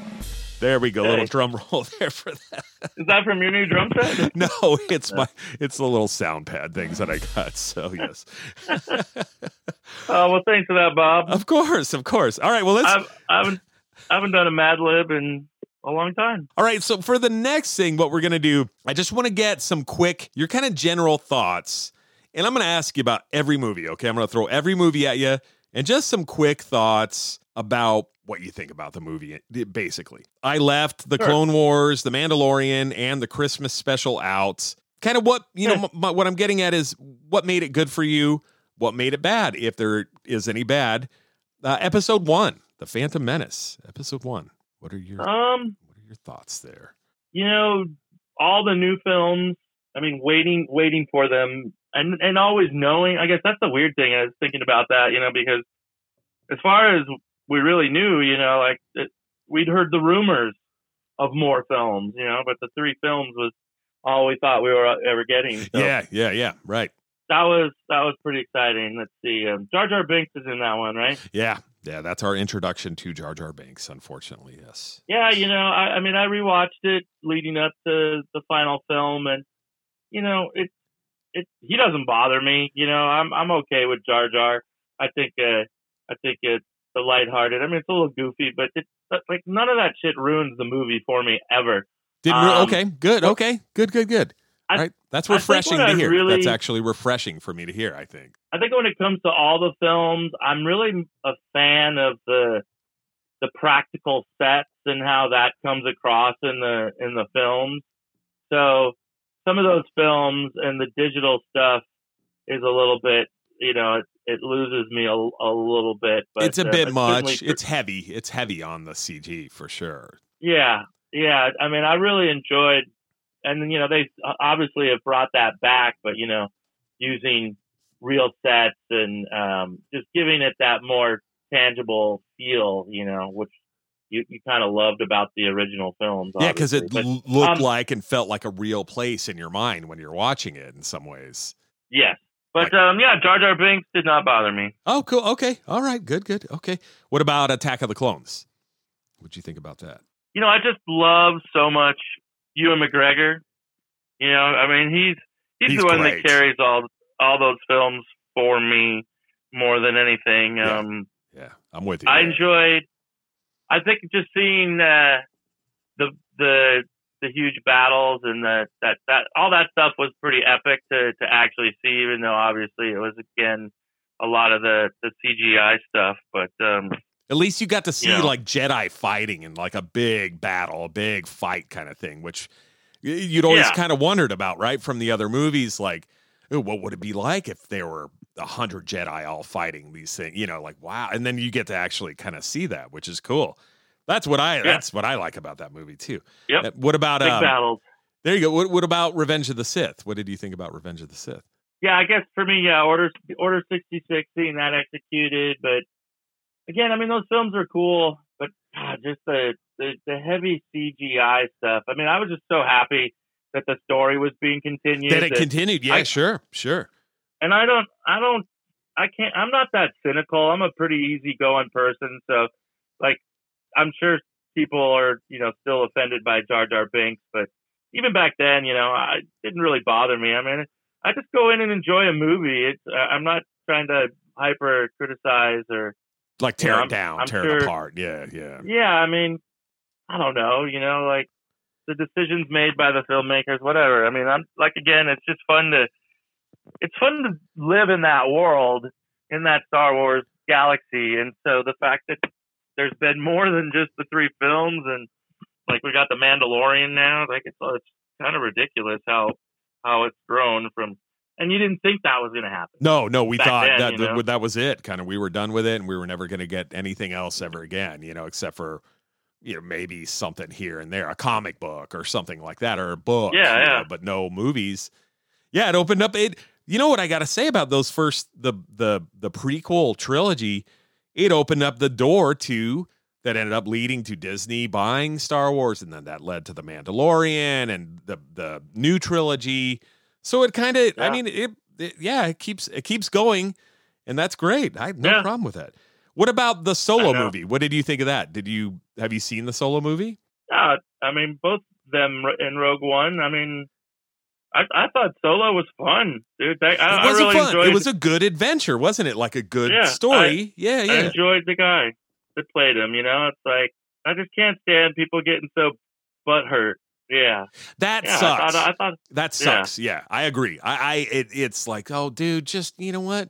[SPEAKER 1] There we go. Little drum roll there for that.
[SPEAKER 3] Is that from your new drum set?
[SPEAKER 1] No, it's my it's the little sound pad things that I got. So yes.
[SPEAKER 3] Oh well, thanks for that, Bob.
[SPEAKER 1] Of course, of course. All right, well let's
[SPEAKER 3] I've, I haven't I haven't done a Mad Lib in a long time.
[SPEAKER 1] All right, so for the next thing, what we're gonna do, I just want to get some quick, your kind of general thoughts, and I'm gonna ask you about every movie. Okay, I'm gonna throw every movie at you, and just some quick thoughts about what you think about the movie. Basically, I left the
[SPEAKER 3] Sure.
[SPEAKER 1] Clone Wars, the Mandalorian, and the Christmas special out. Kind of what you know. M- m- what I'm getting at is what made it good for you, what made it bad, if there is any bad. Uh, episode one, The Phantom Menace. Episode one. What are your
[SPEAKER 3] Um,
[SPEAKER 1] what are your thoughts there?
[SPEAKER 3] you know, all the new films. I mean, waiting, waiting for them, and and always knowing. I guess that's the weird thing. I was thinking about that, you know, because as far as we really knew, you know, like it, we'd heard the rumors of more films, you know, but the three films was all we thought we were ever getting. So
[SPEAKER 1] Yeah, yeah, yeah. Right.
[SPEAKER 3] that was that was pretty exciting. Let's see, um, Jar Jar Binks is in that one, right?
[SPEAKER 1] Yeah, yeah. That's our introduction to Jar Jar Binks. Unfortunately, yes.
[SPEAKER 3] Yeah, you know, I, I mean, I rewatched it leading up to the final film, and you know, it it he doesn't bother me. You know, I'm I'm okay with Jar Jar. I think uh, I think it's the lighthearted. I mean, it's a little goofy, but it's like none of that shit ruins the movie for me ever.
[SPEAKER 1] Didn't
[SPEAKER 3] Um,
[SPEAKER 1] okay. Good. Okay. Good. Good. Good.
[SPEAKER 3] I-
[SPEAKER 1] right. That's refreshing to
[SPEAKER 3] I
[SPEAKER 1] hear.
[SPEAKER 3] really-
[SPEAKER 1] That's actually refreshing for me to hear. I think.
[SPEAKER 3] I think when it comes to all the films, I'm really a fan of the the practical sets and how that comes across in the in the films. So some of those films and the digital stuff is a little bit, you know, it, it loses me a, a little bit. But
[SPEAKER 1] it's a
[SPEAKER 3] uh,
[SPEAKER 1] bit much.
[SPEAKER 3] certainly-
[SPEAKER 1] It's heavy. It's heavy on the CG for sure.
[SPEAKER 3] Yeah, yeah. I mean, I really enjoyed, and you know, they obviously have brought that back, but you know, using real sets and um, just giving it that more tangible feel, you know, which you, you kind of loved about the original films.
[SPEAKER 1] Yeah, because it.
[SPEAKER 3] But,
[SPEAKER 1] looked
[SPEAKER 3] um,
[SPEAKER 1] like and felt like a real place in your mind when you're watching it in some ways.
[SPEAKER 3] yes, but
[SPEAKER 1] Like-
[SPEAKER 3] um, yeah, Jar Jar Binks did not bother me.
[SPEAKER 1] Oh, cool. Okay. All right. Good, good. Okay. What about Attack of the Clones? What'd you think about that?
[SPEAKER 3] you know, I just love so much Ewan McGregor. You know, I mean, he's he's,
[SPEAKER 1] He's
[SPEAKER 3] the one
[SPEAKER 1] great.
[SPEAKER 3] that carries all all those films for me more than anything.
[SPEAKER 1] Yeah.
[SPEAKER 3] Um,
[SPEAKER 1] Yeah, I'm with you.
[SPEAKER 3] I enjoyed. I think just seeing uh, the the the huge battles and the that that all that stuff was pretty epic to to actually see. Even though obviously it was again a lot of the the CGI stuff, but um,
[SPEAKER 1] At least you got to see
[SPEAKER 3] You know.
[SPEAKER 1] like Jedi fighting in like a big battle, a big fight kind of thing, which you'd always
[SPEAKER 3] Yeah.
[SPEAKER 1] kind of wondered about, right? From the other movies, like, "Ooh, what would it be like if there were a hundred Jedi all fighting these things? You know, like wow. And then you get to actually kind of see that, which is cool. That's what I. That's what I like about that movie too.
[SPEAKER 3] Yep.
[SPEAKER 1] Uh, What about
[SPEAKER 3] big
[SPEAKER 1] um,
[SPEAKER 3] battles.
[SPEAKER 1] there you go. What, what about Revenge of the Sith? What did you think about Revenge of the Sith?
[SPEAKER 3] yeah, I guess for me, yeah, Order Order sixty six, seeing that executed, but again, I mean, those films are cool, but God, just the, the the heavy CGI stuff. I mean, I was just so happy that the story was being continued.
[SPEAKER 1] That it
[SPEAKER 3] that-
[SPEAKER 1] continued. Yeah,
[SPEAKER 3] I-
[SPEAKER 1] sure, sure.
[SPEAKER 3] and I don't, I don't, I can't. I'm not that cynical. I'm a pretty easygoing person, so like, I'm sure people are, you know, still offended by Jar Jar Binks, but even back then, you know, I it didn't really bother me. I mean, I just go in and enjoy a movie. It's, uh, I'm not trying to hyper criticize or,
[SPEAKER 1] Like
[SPEAKER 3] You
[SPEAKER 1] tear
[SPEAKER 3] know,
[SPEAKER 1] it
[SPEAKER 3] I'm-
[SPEAKER 1] down,
[SPEAKER 3] I'm
[SPEAKER 1] tear it apart. Yeah, yeah.
[SPEAKER 3] yeah. I mean, I don't know, you know, like the decisions made by the filmmakers, whatever. I mean, I'm like again, it's just fun to, it's fun to live in that world, in that Star Wars galaxy, and so the fact that there's been more than just the three films, and like we got the Mandalorian now, like it's it's kind of ridiculous how how it's grown from, and you didn't think that was going to happen.
[SPEAKER 1] No, no, we thought
[SPEAKER 3] then,
[SPEAKER 1] that
[SPEAKER 3] you know?
[SPEAKER 1] that was it. Kind of, we were done with it, and we were never going to get anything else ever again. You know, except for you know maybe something here and there, a comic book or something like that, or a book.
[SPEAKER 3] Yeah,
[SPEAKER 1] you know,
[SPEAKER 3] yeah.
[SPEAKER 1] but no movies. Yeah, it opened up. It. You know what I got to say about those first the the the prequel trilogy? It opened up the door to that ended up leading to Disney buying Star Wars, and then that led to the Mandalorian and the the new trilogy. So it kind of, I mean, it, it, yeah, it keeps it keeps going, and that's great. I have no
[SPEAKER 3] Yeah.
[SPEAKER 1] problem with that. What about the solo movie? What did you think of that? Did you have you seen the solo movie?
[SPEAKER 3] Uh, I mean, both them in Rogue One. I mean, I, I thought Solo was fun, dude. I, I,
[SPEAKER 1] it wasn't
[SPEAKER 3] really
[SPEAKER 1] fun.
[SPEAKER 3] enjoyed.
[SPEAKER 1] It was a good adventure, wasn't it? Like a good
[SPEAKER 3] Yeah,
[SPEAKER 1] story. yeah, yeah.
[SPEAKER 3] I enjoyed the guy that played him. You know, it's like I just can't stand people getting so butthurt. Yeah,
[SPEAKER 1] that
[SPEAKER 3] yeah.
[SPEAKER 1] sucks.
[SPEAKER 3] I thought, I thought
[SPEAKER 1] That
[SPEAKER 3] Yeah.
[SPEAKER 1] sucks. Yeah, I agree. I, I it, it's like, oh, dude, just you know what?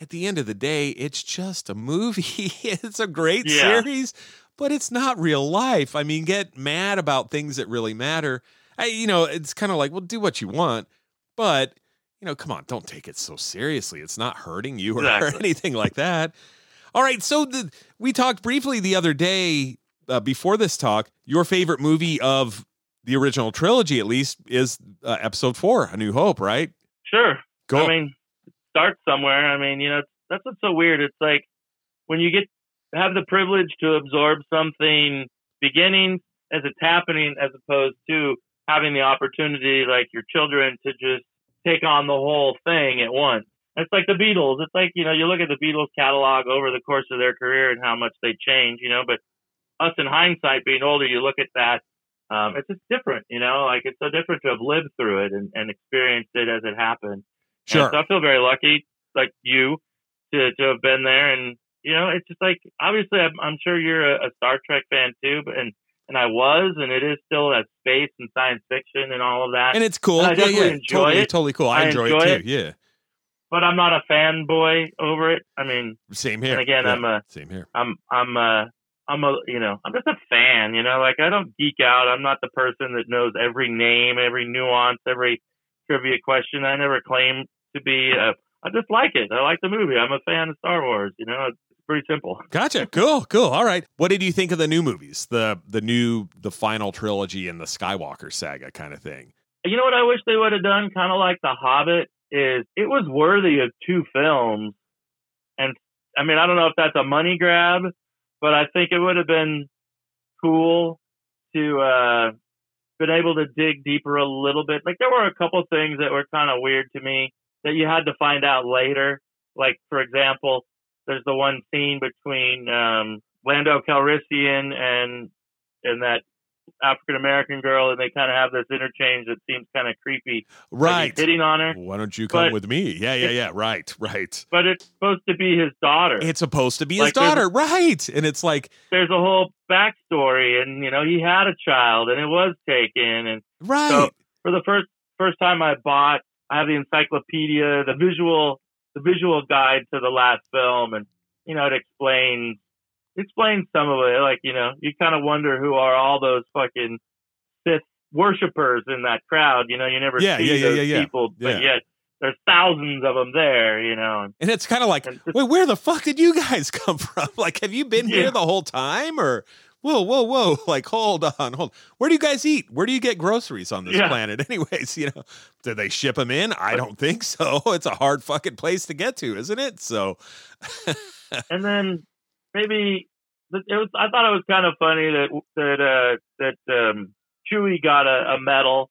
[SPEAKER 1] At the end of the day, it's just a movie. it's a great
[SPEAKER 3] Yeah.
[SPEAKER 1] series, but it's not real life. I mean, get mad about things that really matter. I, you know, it's kind of like, well, do what you want, but you know, come on, don't take it so seriously. It's not hurting you or,
[SPEAKER 3] Exactly.
[SPEAKER 1] anything like that. All right, so the, we talked briefly the other day uh, before this talk. Your favorite movie of the original trilogy, at least, is uh, Episode Four, A New Hope, right?
[SPEAKER 3] sure.
[SPEAKER 1] Go.
[SPEAKER 3] I mean, start somewhere. I mean, you know, that's what's so weird. It's like when you get have the privilege to absorb something beginning as it's happening, as opposed to having the opportunity, like your children, to just take on the whole thing at once. It's like the Beatles. It's like you know, you look at the Beatles catalog over the course of their career and how much they change. You know, but us in hindsight, being older, you look at that. Um, it's just different, you know. Like it's so different to have lived through it and, and experienced it as it happened.
[SPEAKER 1] Sure.
[SPEAKER 3] So I feel very lucky, like you, to to have been there. And you know, it's just like obviously, I'm, I'm sure you're a, a Star Trek fan too, but and and I was, and it is still that space and science fiction and all of that.
[SPEAKER 1] and it's cool.
[SPEAKER 3] And I
[SPEAKER 1] yeah,
[SPEAKER 3] definitely
[SPEAKER 1] yeah,
[SPEAKER 3] enjoy
[SPEAKER 1] totally,
[SPEAKER 3] it.
[SPEAKER 1] totally cool. I,
[SPEAKER 3] I
[SPEAKER 1] enjoy,
[SPEAKER 3] enjoy
[SPEAKER 1] it
[SPEAKER 3] it.
[SPEAKER 1] too. Yeah,
[SPEAKER 3] but I'm not a fanboy over it. I mean,
[SPEAKER 1] same here.
[SPEAKER 3] And again,
[SPEAKER 1] Yeah,
[SPEAKER 3] I'm a-
[SPEAKER 1] same here.
[SPEAKER 3] I'm I'm uh I'm a you know I'm just a fan. You know, like I don't geek out. I'm not the person that knows every name, every nuance, every trivia question. I never claim to be. I just like it. I like the movie. I'm a fan of Star Wars. You know, it's pretty simple.
[SPEAKER 1] Gotcha. Cool. Cool. All right. What did you think of the new movies? The the new the final trilogy and the Skywalker saga kind of thing.
[SPEAKER 3] You know what I wish they would have done, kind of like The Hobbit, is it was worthy of two films. And I mean, I don't know if that's a money grab, but I think it would have been cool to uh been able to dig deeper a little bit. Like there were a couple things that were kind of weird to me that you had to find out later. Like for example, there's the one scene between um Lando Calrissian and and that African American girl, and they kind of have this interchange that seems kind of creepy. like
[SPEAKER 1] Right.
[SPEAKER 3] hitting on her,
[SPEAKER 1] Why don't you come
[SPEAKER 3] But-
[SPEAKER 1] with me? Yeah, yeah, yeah. Right, right.
[SPEAKER 3] but it's supposed to be his daughter.
[SPEAKER 1] It's supposed to be his
[SPEAKER 3] Like, there's-
[SPEAKER 1] daughter, right? And it's like,
[SPEAKER 3] There's a whole backstory, and you know he had a child, and it was taken, and
[SPEAKER 1] right.
[SPEAKER 3] So for the first first time I bought, I have the encyclopedia, the visual the visual guide to the last film, and you know it explains explains some of it. Like you know you kind of wonder who are all those fucking Sith worshippers in that crowd. You know you never
[SPEAKER 1] Yeah,
[SPEAKER 3] see
[SPEAKER 1] yeah, yeah,
[SPEAKER 3] those
[SPEAKER 1] yeah, yeah.
[SPEAKER 3] people, but
[SPEAKER 1] Yeah.
[SPEAKER 3] yet there's thousands of them there. You know.
[SPEAKER 1] and it's kind of like, wait, where the fuck did you guys come from? Like, have you been here the whole time? Or, whoa, whoa, whoa. Like, hold on, hold Where do you guys eat? Where do you get groceries on this
[SPEAKER 3] Yeah.
[SPEAKER 1] planet? Anyways, you know, do they ship them in? I don't think so. It's a hard fucking place to get to, isn't it? So,
[SPEAKER 3] and then maybe it was. I thought it was kind of funny that that uh, that um, Chewie got a, a medal.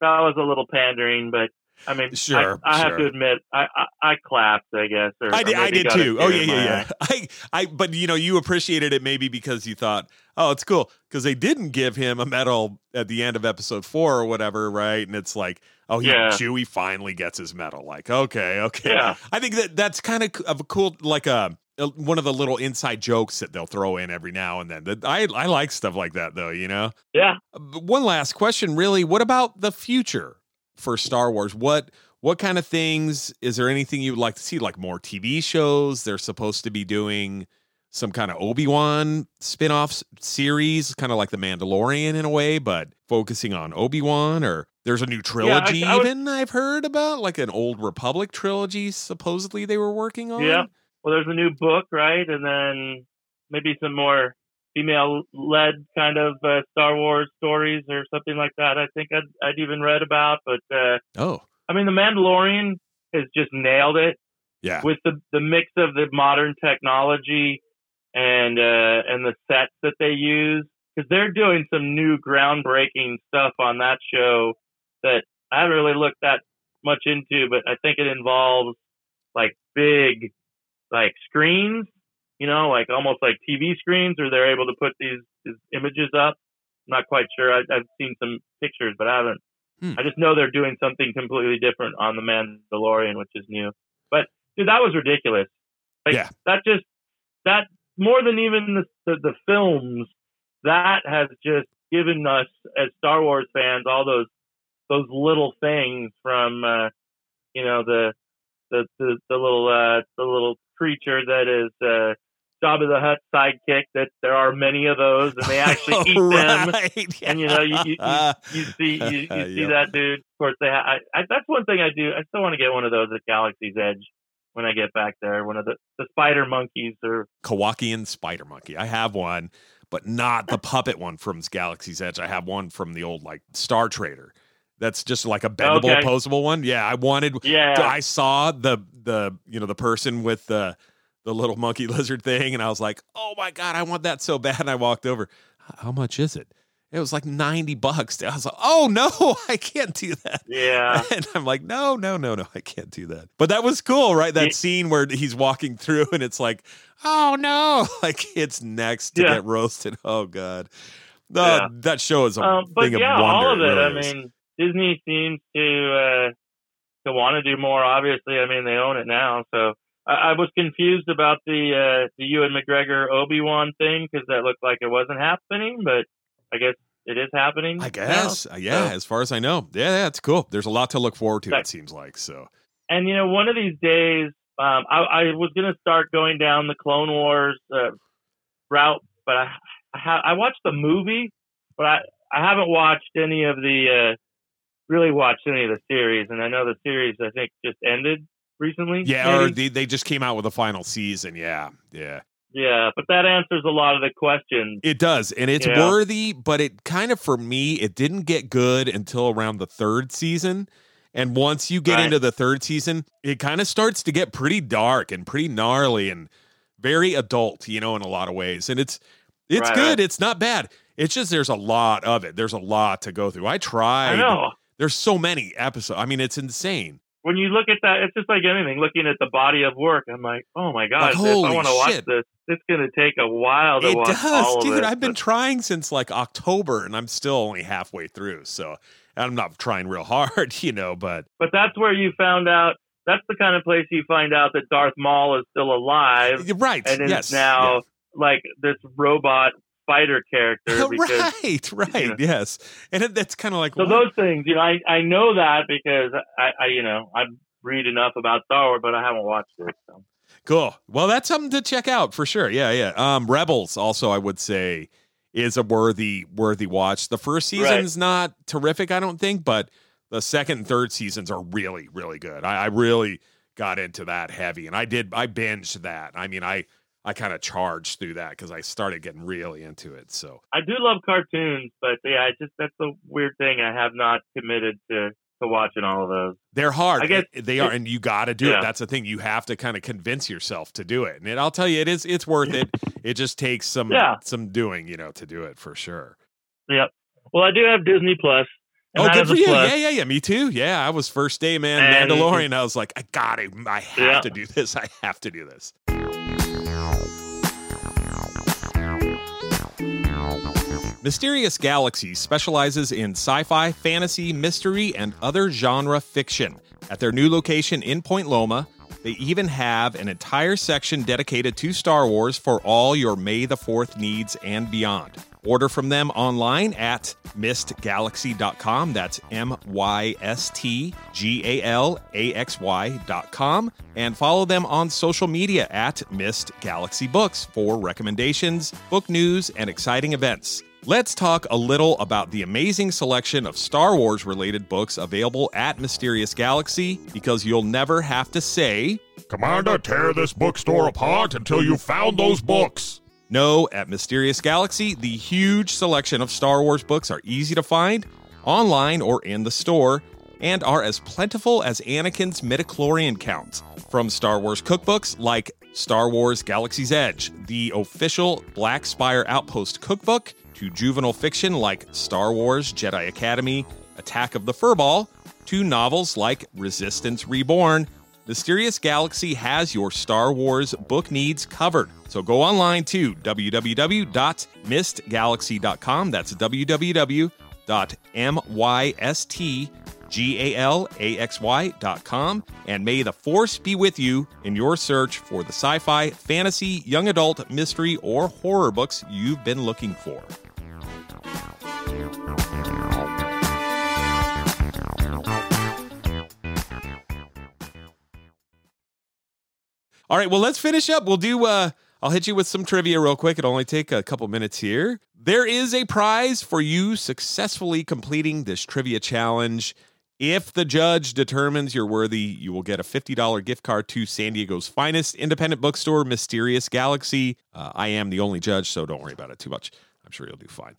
[SPEAKER 3] That was a little pandering, but I mean,
[SPEAKER 1] Sure,
[SPEAKER 3] I, I have to admit, I, I I clapped, I guess. Or,
[SPEAKER 1] I did, I did too. Oh yeah, yeah, yeah.
[SPEAKER 3] eye.
[SPEAKER 1] I, I, but you know, you appreciated it maybe because you thought, oh, it's cool because they didn't give him a medal at the end of episode four or whatever, right? And it's like, oh, he,
[SPEAKER 3] Yeah.
[SPEAKER 1] Chewie finally gets his medal. Like, okay, okay.
[SPEAKER 3] Yeah.
[SPEAKER 1] I think that that's kind of of a cool, like a. a- One of the little inside jokes that they'll throw in every now and then. That I I like stuff like that though, you know.
[SPEAKER 3] Yeah.
[SPEAKER 1] Uh, One last question, really. What about the future for Star Wars? What what kind of things is there anything you would like to see? Like more TV shows? They're supposed to be doing some kind of Obi Wan spin off series, kind of like The Mandalorian in a way, but focusing on Obi Wan. Or there's a new trilogy,
[SPEAKER 3] I would-
[SPEAKER 1] even I've heard about, like an Old Republic trilogy. Supposedly they were working on.
[SPEAKER 3] Yeah. Well, there's a new book, right? And then maybe some more female-led kind of uh, Star Wars stories or something like that. I think I'd, I'd even read about, but uh,
[SPEAKER 1] Oh,
[SPEAKER 3] I mean, The Mandalorian has just nailed it.
[SPEAKER 1] yeah.
[SPEAKER 3] with the the mix of the modern technology and uh, and the sets that they use because they're doing some new groundbreaking stuff on that show that I haven't really looked that much into, but I think it involves like big like screens, you know, like almost like TV screens, where they're able to put these, these images up. I'm not quite sure. I, I've seen some pictures, but I haven't.
[SPEAKER 1] Hmm.
[SPEAKER 3] I just know they're doing something completely different on the Mandalorian, which is new. But dude, that was ridiculous. Like
[SPEAKER 1] Yeah.
[SPEAKER 3] that just that more than even the, the the films that has just given us as Star Wars fans all those those little things from uh, you know the the the, the little uh, the little creature that is uh, Jabba the Hutt sidekick. That there are many of those, and they actually oh, eat them.
[SPEAKER 1] right.
[SPEAKER 3] And you know, you you, you, you see you, you see
[SPEAKER 1] Yep.
[SPEAKER 3] that dude. Of course, they. Ha- I, I, that's one thing I do. I still want to get one of those at Galaxy's Edge when I get back there. One of the the spider monkeys or
[SPEAKER 1] Kowakian spider monkey. I have one, but not the puppet one from Galaxy's Edge. I have one from the old like Star Trader. That's just like a bendable,
[SPEAKER 3] Okay.
[SPEAKER 1] posable one. Yeah, I wanted.
[SPEAKER 3] yeah.
[SPEAKER 1] I saw the the you know the person with the the little monkey lizard thing, and I was like, oh my god, I want that so bad. And I walked over. How much is it? It was like ninety bucks. I was like, oh no, I can't do that.
[SPEAKER 3] yeah.
[SPEAKER 1] And I'm like, no, no, no, no, I can't do that. But that was cool, right? That
[SPEAKER 3] Ye-
[SPEAKER 1] scene where he's walking through and it's like, oh no, like it's next to
[SPEAKER 3] Yeah.
[SPEAKER 1] get roasted. Oh god, no,
[SPEAKER 3] Yeah.
[SPEAKER 1] that show is a
[SPEAKER 3] Um, but
[SPEAKER 1] thing
[SPEAKER 3] yeah,
[SPEAKER 1] of wonder.
[SPEAKER 3] all of it.
[SPEAKER 1] really
[SPEAKER 3] I
[SPEAKER 1] is.
[SPEAKER 3] mean, Disney seems to uh, to want to do more. Obviously, I mean they own it now. So I, I was confused about the uh, the Ewan McGregor Obi Wan thing because that looked like it wasn't happening, but I guess it is happening.
[SPEAKER 1] I guess, uh, yeah.
[SPEAKER 3] So-
[SPEAKER 1] As far as I know, yeah, yeah, it's cool. There's a lot to look forward to.
[SPEAKER 3] That-
[SPEAKER 1] It seems like so.
[SPEAKER 3] And you know, one of these days, um, I, I was going to start going down the Clone Wars uh, route but I I, ha- I watched the movie, but I I haven't watched any of the uh, really watched any of the series, and I know the series I think just ended recently.
[SPEAKER 1] Yeah, or they, they just came out with a final season. Yeah, yeah.
[SPEAKER 3] yeah, but that answers a lot of the questions.
[SPEAKER 1] It does, and it's
[SPEAKER 3] Yeah.
[SPEAKER 1] worthy, but it kind of for me, it didn't get good until around the third season. And once you get
[SPEAKER 3] Right.
[SPEAKER 1] into the third season, it kind of starts to get pretty dark and pretty gnarly and very adult, you know, in a lot of ways. And it's it's
[SPEAKER 3] Right,
[SPEAKER 1] good. It's not bad. It's just there's a lot of it. There's a lot to go through. I
[SPEAKER 3] I
[SPEAKER 1] tried.
[SPEAKER 3] know.
[SPEAKER 1] There's so many episodes. I mean, it's insane.
[SPEAKER 3] When you look at that, it's just like anything. Looking at the body of work, I'm like, oh my god! if I want to watch this, it's going to take a while to
[SPEAKER 1] It
[SPEAKER 3] watch
[SPEAKER 1] does,
[SPEAKER 3] all of
[SPEAKER 1] dude.
[SPEAKER 3] it.
[SPEAKER 1] I've been trying since like October, and I'm still only halfway through. So I'm not trying real hard, you know. But
[SPEAKER 3] But that's where you found out. That's the kind of place you find out that Darth Maul is still alive
[SPEAKER 1] right,
[SPEAKER 3] and
[SPEAKER 1] yes,
[SPEAKER 3] now like this robot fighter character. Because,
[SPEAKER 1] right, right,
[SPEAKER 3] know.
[SPEAKER 1] yes. And it, that's kind of like
[SPEAKER 3] So
[SPEAKER 1] what?
[SPEAKER 3] those things, you know, I, I know that because I, I, you know, I read enough about Star Wars, but I haven't watched it. So.
[SPEAKER 1] Cool. Well, that's something to check out for sure. Yeah, yeah. Um, Rebels also, I would say, is a worthy worthy watch. The first
[SPEAKER 3] Right.
[SPEAKER 1] season's not terrific, I don't think, but the second and third seasons are really, really good. I, I really got into that heavy, and I did. I binged that. I mean, I I kind of charged through that because I started getting really into it. So
[SPEAKER 3] I do love cartoons, but yeah, I just that's a weird thing. I have not committed to to watching all of those.
[SPEAKER 1] they're hard.
[SPEAKER 3] I guess
[SPEAKER 1] It- they are, and you got to do it. That's the thing. You have to kind of convince yourself to do it. And it, I'll tell you, it is. It's worth it. It just takes some
[SPEAKER 3] Yeah.
[SPEAKER 1] some doing, you know, to do it for sure.
[SPEAKER 3] Yep. Well, I do have Disney Plus. And
[SPEAKER 1] oh, good for you.
[SPEAKER 3] plus.
[SPEAKER 1] Yeah, yeah, yeah. Me too. Yeah, I was first day, man.
[SPEAKER 3] And-
[SPEAKER 1] Mandalorian. I was like, I got it. I have
[SPEAKER 3] Yeah.
[SPEAKER 1] to do this. I have to do this. Mysterious Galaxy specializes in sci fi, fantasy, mystery, and other genre fiction. At their new location in Point Loma, they even have an entire section dedicated to Star Wars for all your May the 4th needs and beyond. Order from them online at mystgalaxy.com. That's M Y S T G A L A X Y.com. And follow them on social media at Myst Galaxy Books for recommendations, book news, and exciting events. Let's talk a little about the amazing selection of Star Wars related books available at Mysterious Galaxy because you'll never have to say,
[SPEAKER 2] Commander, tear this bookstore apart until you found those books.
[SPEAKER 1] No, at Mysterious Galaxy, the huge selection of Star Wars books are easy to find, online or in the store, and are as plentiful as Anakin's midichlorian count. From Star Wars cookbooks like Star Wars Galaxy's Edge, the official Black Spire Outpost cookbook, to juvenile fiction like Star Wars Jedi Academy, Attack of the Furball, to novels like Resistance Reborn, Mysterious Galaxy has your Star Wars book needs covered. So go online to www.mystgalaxy.com. That's www.mystgalaxy.com. And may the Force be with you in your search for the sci fi, fantasy, young adult, mystery, or horror books you've been looking for. All right, well, let's finish up. We'll do, uh, I'll hit you with some trivia real quick. It'll only take a couple minutes here. There is a prize for you successfully completing this trivia challenge. If the judge determines you're worthy, you will get a $50 gift card to San Diego's finest independent bookstore, Mysterious Galaxy. Uh, I am the only judge, so don't worry about it too much. I'm sure you'll do fine.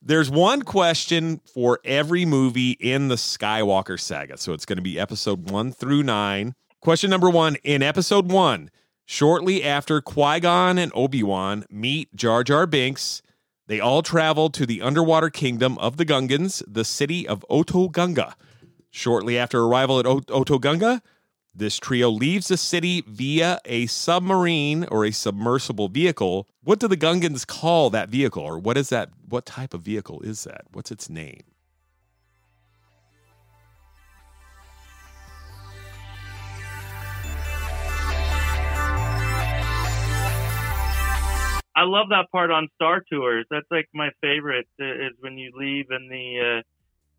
[SPEAKER 1] There's one question for every movie in the Skywalker saga. So it's going to be episode one through nine. Question number one In episode one, shortly after Qui Gon and Obi Wan meet Jar Jar Binks, they all travel to the underwater kingdom of the Gungans, the city of Otoh Gunga. Shortly after arrival at Ot- Otoh Gunga, this trio leaves the city via a submarine or a submersible vehicle. What do the Gungans call that vehicle, or what is that? What type of vehicle is that? What's its name?
[SPEAKER 3] I love that part on Star Tours. That's like my favorite. uh, Is when you leave in the uh,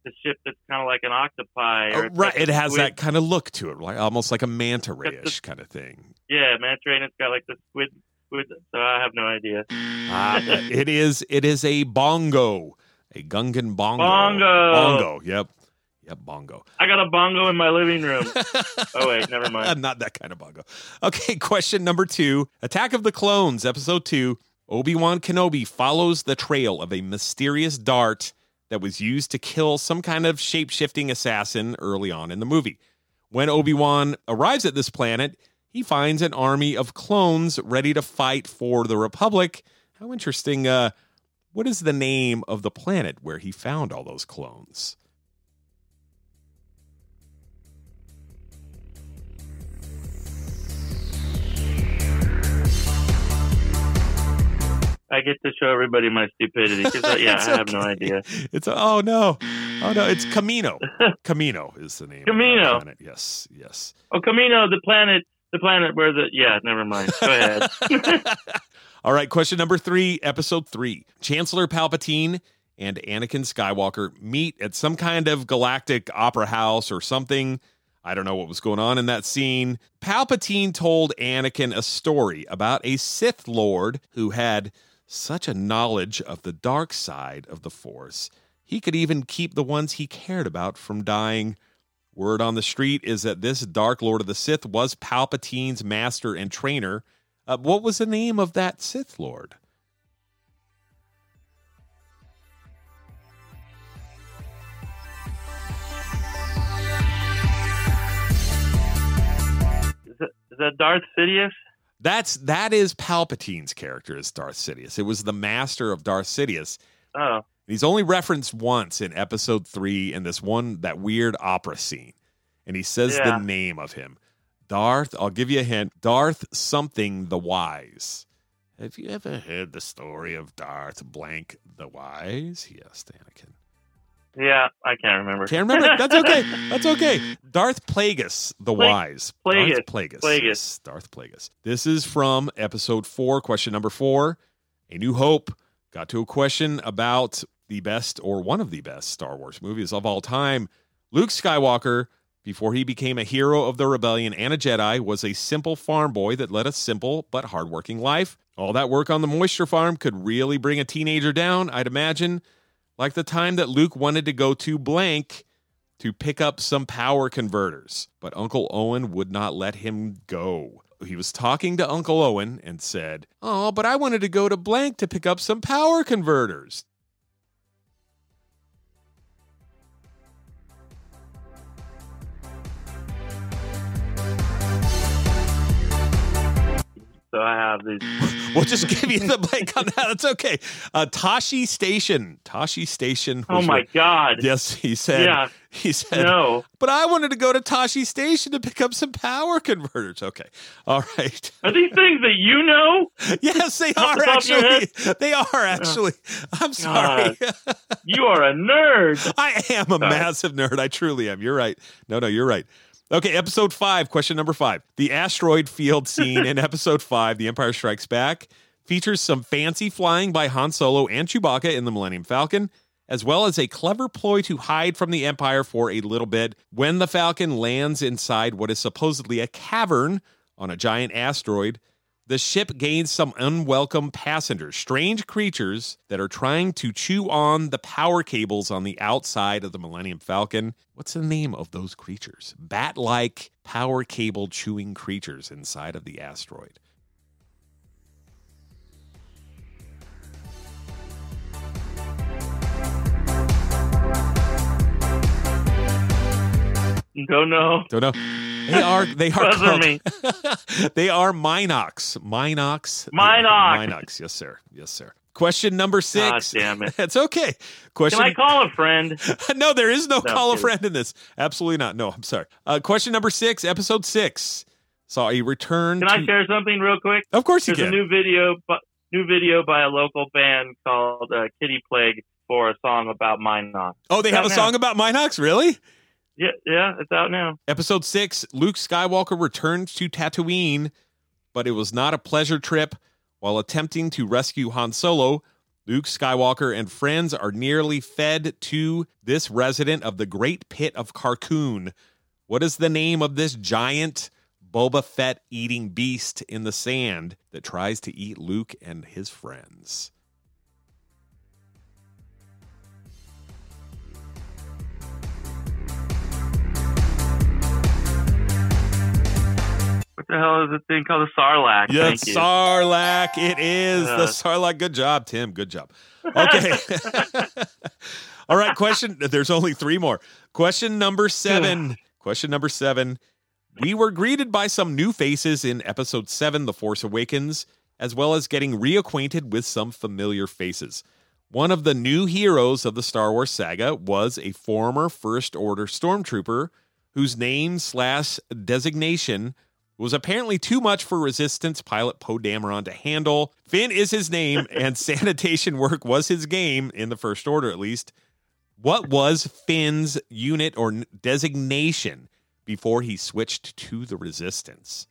[SPEAKER 3] the ship that's kind of like an octopi.
[SPEAKER 1] Oh, right,
[SPEAKER 3] like
[SPEAKER 1] it has
[SPEAKER 3] squid-
[SPEAKER 1] that kind of look to it, like almost like a manta ray ish kind of thing.
[SPEAKER 3] Yeah, manta ray, and it's got like the squid With- So I have no idea.
[SPEAKER 1] Ah, it is it is a bongo, a Gungan bongo.
[SPEAKER 3] Bongo.
[SPEAKER 1] Bongo. Yep. Yep. Bongo.
[SPEAKER 3] I got a bongo in my living room. Oh wait, never mind.
[SPEAKER 1] I'm Not that kind of bongo. Okay. Question number two: Attack of the Clones, Episode Two. Obi Wan Kenobi follows the trail of a mysterious dart that was used to kill some kind of shape shifting assassin early on in the movie. When Obi Wan arrives at this planet, he finds an army of clones ready to fight for the Republic. How interesting. Uh, what is the name of the planet where he found all those clones?
[SPEAKER 3] I get to show everybody my stupidity. 'cause, uh, yeah, I have no idea.
[SPEAKER 1] It's oh no, oh no, it's Kamino. Kamino is the name. Kamino. Yes, yes.
[SPEAKER 3] Oh, Kamino, the planet, the planet where the yeah. Never mind. Go ahead.
[SPEAKER 1] All right, question number three, episode three. Chancellor Palpatine and Anakin Skywalker meet at some kind of galactic opera house or something. I don't know what was going on in that scene. Palpatine told Anakin a story about a Sith Lord who had such a knowledge of the dark side of the Force, he could even keep the ones he cared about from dying. Word on the street is that this Dark Lord of the Sith was Palpatine's master and trainer. Uh, what was the name of that Sith Lord?
[SPEAKER 3] Is that Darth Sidious?
[SPEAKER 1] That's that is Palpatine's character as Darth Sidious. It was the master of Darth Sidious.
[SPEAKER 3] Oh,
[SPEAKER 1] He's only referenced once in episode three in this one that weird opera scene, and he says
[SPEAKER 3] Yeah.
[SPEAKER 1] the name of him, Darth. I'll give you a hint. Darth something the Wise. Have you ever heard the story of Darth Blank the Wise? He asked Anakin.
[SPEAKER 3] Yeah. I can't remember.
[SPEAKER 1] Can't remember. That's okay. That's okay. Darth Plagueis the
[SPEAKER 3] Pla-
[SPEAKER 1] Wise.
[SPEAKER 3] Plagueis.
[SPEAKER 1] Darth Plagueis.
[SPEAKER 3] Plagueis.
[SPEAKER 1] Yes, Darth Plagueis. This is from episode four, question number four. A New Hope got to a question about the best or one of the best Star Wars movies of all time. Luke Skywalker, before he became a hero of the rebellion and a Jedi, was a simple farm boy that led a simple but hardworking life. All that work on the moisture farm could really bring a teenager down, I'd imagine. Like the time that Luke wanted to go to blank to pick up some power converters, but Uncle Owen would not let him go. He was talking to Uncle Owen and said, Oh, but I wanted to go to blank to pick up some power converters.
[SPEAKER 3] So I have these.
[SPEAKER 1] We'll just give you the blank on that. That's okay. Uh, Tosche Station. Tosche Station.
[SPEAKER 3] Oh my
[SPEAKER 1] what-
[SPEAKER 3] God.
[SPEAKER 1] Yes, he said.
[SPEAKER 3] Yeah.
[SPEAKER 1] He said.
[SPEAKER 3] No.
[SPEAKER 1] But I wanted to go to Tosche Station to pick up some power converters. Okay. All right.
[SPEAKER 3] Are these things that you know?
[SPEAKER 1] Yes, they are
[SPEAKER 3] the top of your
[SPEAKER 1] actually. They are actually. I'm sorry.
[SPEAKER 3] You are a nerd.
[SPEAKER 1] I am a
[SPEAKER 3] Sorry.
[SPEAKER 1] massive nerd. I truly am. You're right. No, no, you're right. Okay, episode five, question number five. The asteroid field scene in episode five, The Empire Strikes Back, features some fancy flying by Han Solo and Chewbacca in the Millennium Falcon, as well as a clever ploy to hide from the Empire for a little bit when the Falcon lands inside what is supposedly a cavern on a giant asteroid. The ship gains some unwelcome passengers, strange creatures that are trying to chew on the power cables on the outside of the Millennium Falcon. What's the name of those creatures? Bat like power cable chewing creatures inside of the asteroid.
[SPEAKER 3] Don't know.
[SPEAKER 1] Don't know. They are they are called,
[SPEAKER 3] me.
[SPEAKER 1] they are Mynocks. Mynocks.
[SPEAKER 3] Mynocks.
[SPEAKER 1] Mynocks. Yes, sir. Yes, sir. Question number six.
[SPEAKER 3] damn it.
[SPEAKER 1] It's okay. Question
[SPEAKER 3] Can I call a friend?
[SPEAKER 1] no, there is no
[SPEAKER 3] No,
[SPEAKER 1] call a friend in this. Absolutely not. No, I'm sorry. Uh, question number six, episode six. Saw a return.
[SPEAKER 3] Can
[SPEAKER 1] to,
[SPEAKER 3] I share something real quick?
[SPEAKER 1] Of course you
[SPEAKER 3] There's a new video, bu- new video by a local band called uh, Kitty Plague for a song about Mynocks.
[SPEAKER 1] oh, they have a song about Mynocks? Really?
[SPEAKER 3] Yeah, yeah, it's out now.
[SPEAKER 1] Episode six Luke Skywalker returns to Tatooine, but it was not a pleasure trip. While attempting to rescue Han Solo, Luke Skywalker and friends are nearly fed to this resident of the Great Pit of Carkoon. What is the name of this giant Boba Fett eating beast in the sand that tries to eat Luke and his friends.
[SPEAKER 3] What the hell is the thing called the Sarlacc?
[SPEAKER 1] Yeah,
[SPEAKER 3] Thank you.
[SPEAKER 1] Sarlacc. It is the Sarlacc. Good job, Tim. Good job. Okay. All right. Question. There's only three more. Question number seven. Question number seven. We were greeted by some new faces in episode seven, The Force Awakens, as well as getting reacquainted with some familiar faces. One of the new heroes of the Star Wars saga was a former First Order stormtrooper whose name slash designation was apparently too much for Resistance pilot Poe Dameron to handle. Finn is his name, and sanitation work was his game, in the First Order at least. What was Finn's unit or designation before he switched to the Resistance?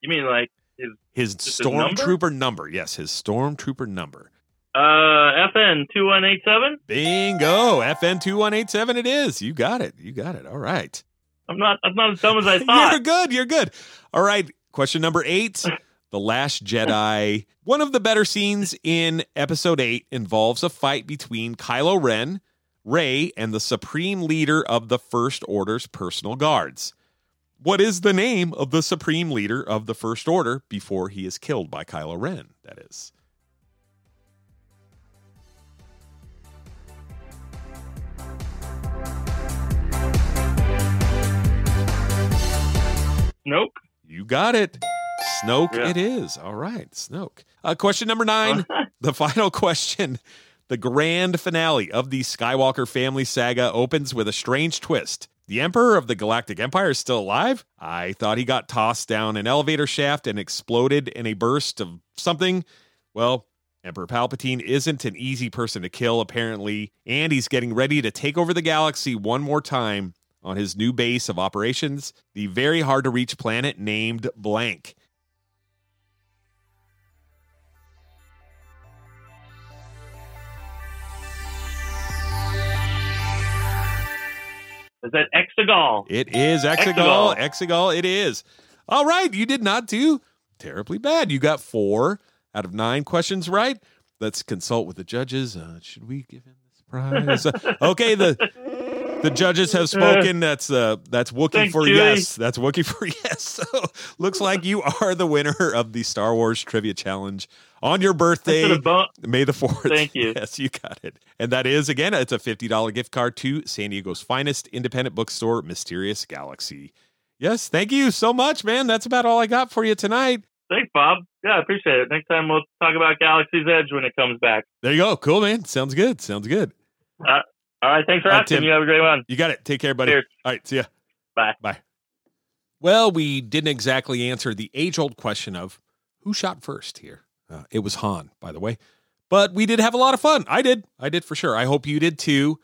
[SPEAKER 3] You mean like his
[SPEAKER 1] His
[SPEAKER 3] his number?
[SPEAKER 1] stormtrooper number? Yes, his stormtrooper number.
[SPEAKER 3] Uh FN two one eight seven?
[SPEAKER 1] Bingo. FN2187 it is. You got it. You got it. All right.
[SPEAKER 3] I'm not I'm not as dumb as I thought.
[SPEAKER 1] You're good. You're good. All right. Question number eight The Last Jedi. One of the better scenes in episode eight involves a fight between Kylo Ren, Rey, and the supreme leader of the First Order's personal guards. What is the name of the supreme leader of the First Order before he is killed by Kylo Ren? That is.
[SPEAKER 3] Nope.
[SPEAKER 1] You got it. Snoke,
[SPEAKER 3] Yeah.
[SPEAKER 1] it is. All right, Snoke. Uh, question number nine, the final question. The grand finale of the Skywalker family saga opens with a strange twist. The Emperor of the Galactic Empire is still alive? I thought he got tossed down an elevator shaft and exploded in a burst of something. Well, Emperor Palpatine isn't an easy person to kill, apparently, and he's getting ready to take over the galaxy one more time on his new base of operations, the very hard to reach planet named Blank.
[SPEAKER 3] Is that Exegol?
[SPEAKER 1] It is Exegol. Exegol, it is. All right, you did not do terribly bad. You got four out of nine questions right. Let's consult with the judges. Uh, should we give him this prize? Uh, okay, the the judges have spoken. That's uh that's Wookie for
[SPEAKER 3] Chewie.
[SPEAKER 1] yes. That's Wookie for yes. So looks like you are the winner of the Star Wars Trivia Challenge on your birthday. May the 4th.
[SPEAKER 3] Thank you.
[SPEAKER 1] Yes, you got it. And that is, again, it's a $50 gift card to San Diego's finest independent bookstore, Mysterious Galaxy. Yes, thank you so much, man. That's about all I got for you tonight.
[SPEAKER 3] Thanks, Bob. Yeah, I appreciate it. Next time we'll talk about Galaxy's Edge when it comes back.
[SPEAKER 1] There you go. Cool, man. Sounds good. Sounds good.
[SPEAKER 3] All right, thanks for
[SPEAKER 1] All right,
[SPEAKER 3] asking.
[SPEAKER 1] Tim.
[SPEAKER 3] You have a great one.
[SPEAKER 1] You got it. Take care, buddy.
[SPEAKER 3] Cheers.
[SPEAKER 1] All right. See ya.
[SPEAKER 3] Bye.
[SPEAKER 1] Bye. Well, we didn't exactly answer the age old question of who shot first here. Uh, it was Han, by the way. But we did have a lot of fun. I did. I did for sure. I hope you did too.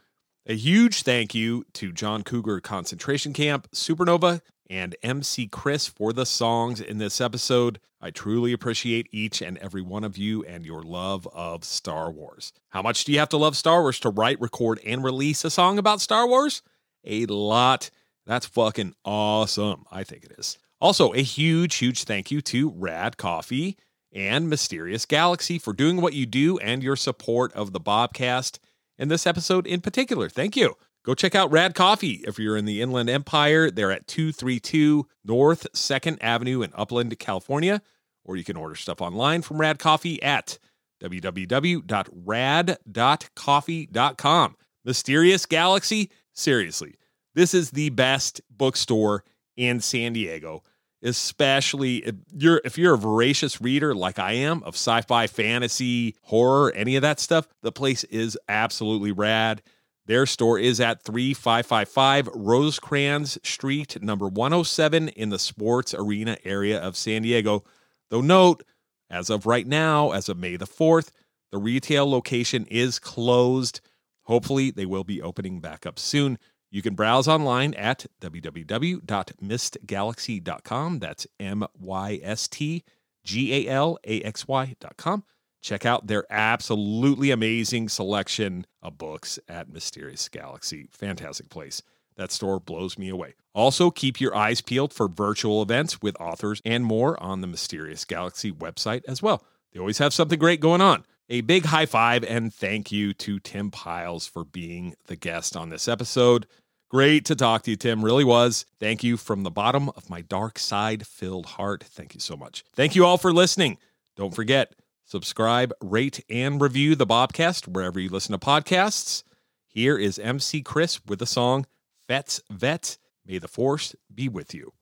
[SPEAKER 1] A huge thank you to John Cougar Concentration Camp, Supernova, and MC Chris for the songs in this episode. I truly appreciate each and every one of you and your love of Star Wars. How much do you have to love Star Wars to write, record, and release a song about Star Wars? A lot. That's fucking awesome. I think it is. Also, a huge, huge thank you to Rad Coffee and Mysterious Galaxy for doing what you do and your support of the Bobcast and this episode in particular. Thank you. Go check out Rad Coffee if you're in the Inland Empire. They're at 232 North 2nd Avenue in Upland, California. Or you can order stuff online from Rad Coffee at www.rad.coffee.com. Mysterious Galaxy, seriously, this is the best bookstore in San Diego especially if you're if you're a voracious reader like I am of sci-fi, fantasy, horror, any of that stuff, the place is absolutely rad. Their store is at 3555 Rosecrans Street, number 107 in the sports arena area of San Diego. Though note, as of right now, as of May the 4th, the retail location is closed. Hopefully, they will be opening back up soon. You can browse online at www.mystgalaxy.com. That's M Y S T G A L A X Y.com. check out their absolutely amazing selection of books at Mysterious Galaxy. Fantastic place. That store blows me away. Also, keep your eyes peeled for virtual events with authors and more on the Mysterious Galaxy website as well. They always have something great going on. A big high five and thank you to Tim Pyles for being the guest on this episode. Great to talk to you, Tim. Really was. Thank you from the bottom of my dark side filled heart. Thank you so much. Thank you all for listening. Don't forget, subscribe, rate, and review the Bobcast wherever you listen to podcasts. Here is MC Chris with the song Fett's Vett. May the Force be with you.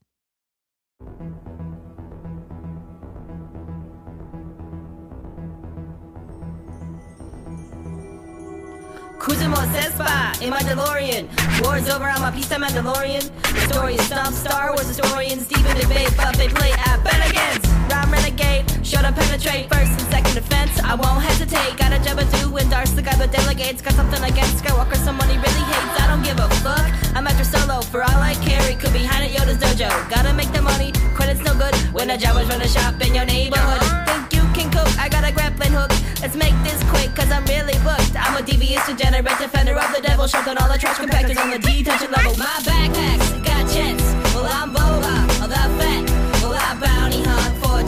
[SPEAKER 4] More Cespa in my DeLorean. War's over, I'm a piece of Mandalorian. Is dumb, Star Wars historians. Deep in debate, but they play at Bennigan's. Rhyme renegade, shut up, penetrate. First and second defense, I won't hesitate. Got a job to do, endorse the guy, but delegates. Got something against Skywalker, someone he really hates. I don't give a fuck. I'm your solo, for all I carry. Could be behind at Yoda's dojo. Gotta make the money, credit's no good. When the Jawas run a shop in your neighborhood. Think you can cook, I got a grappling hook. Let's make this quick, cause I'm really booked. I'm a devious degenerate defender of the devil. Shoved on all the trash compactors on the detention level. My backpacks got jets. Well, I'm Boba, the vet. Well, I bounty hunt for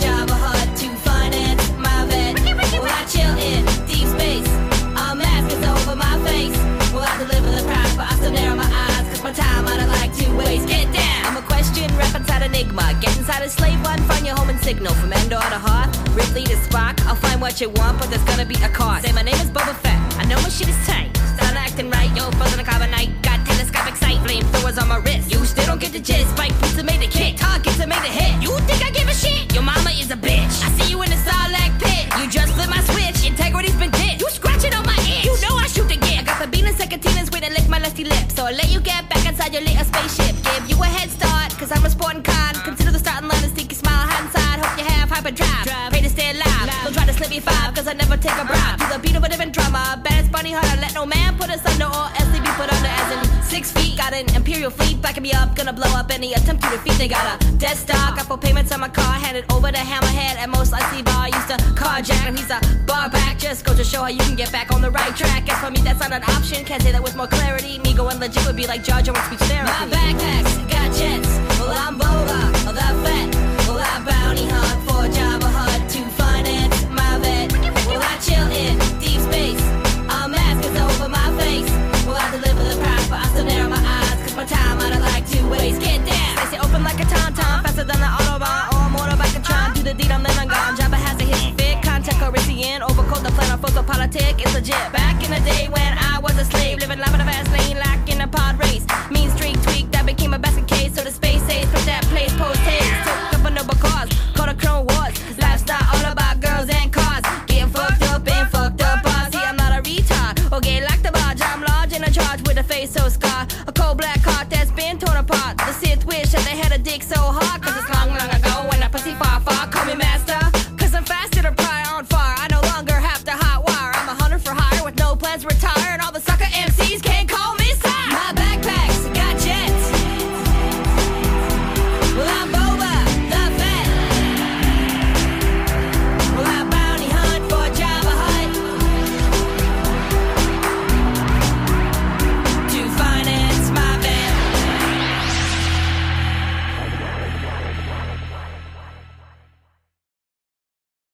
[SPEAKER 4] Enigma. Get inside a slave one, find your home and signal. From Endor to Hoth, Ripley to Spock. I'll find what you want, but there's gonna be a cost. Say my name is Boba Fett. I know my shit is tight. Start acting right, yo, frozen a carbonite. Got telescopic sight, flamethrowers on my wrist. You still don't get the gist. Spike boots made a kick. Targets made a hit. You think I give a shit? Your mama is a bitch. I see you in the Baddest bunny hunter. Let no man put us under or else be put under as in six feet. Got an imperial fleet backing me up. Gonna blow up any attempt to defeat. They got a dead stock. Got full payments on my car. Handed over to Hammerhead. At most I see bar. Used to carjack him. He's a bar back. Just go to show how you can get back on the right track. Guess for me that's not an option. Can't say that with more clarity. Me going legit would be like Jar Jar speech therapy. My backpacks got jets. Well I'm Boba. Well that fat. Well I bounty hunt for Hutt the deed, I'm then I'm gone. Jabba has a hit fit. Contact Corinthian. Overcoat the plan on photopolitic. It's legit. Back in the day when I was a slave. Living life in a fast lane. Like in a pod race. Mean streak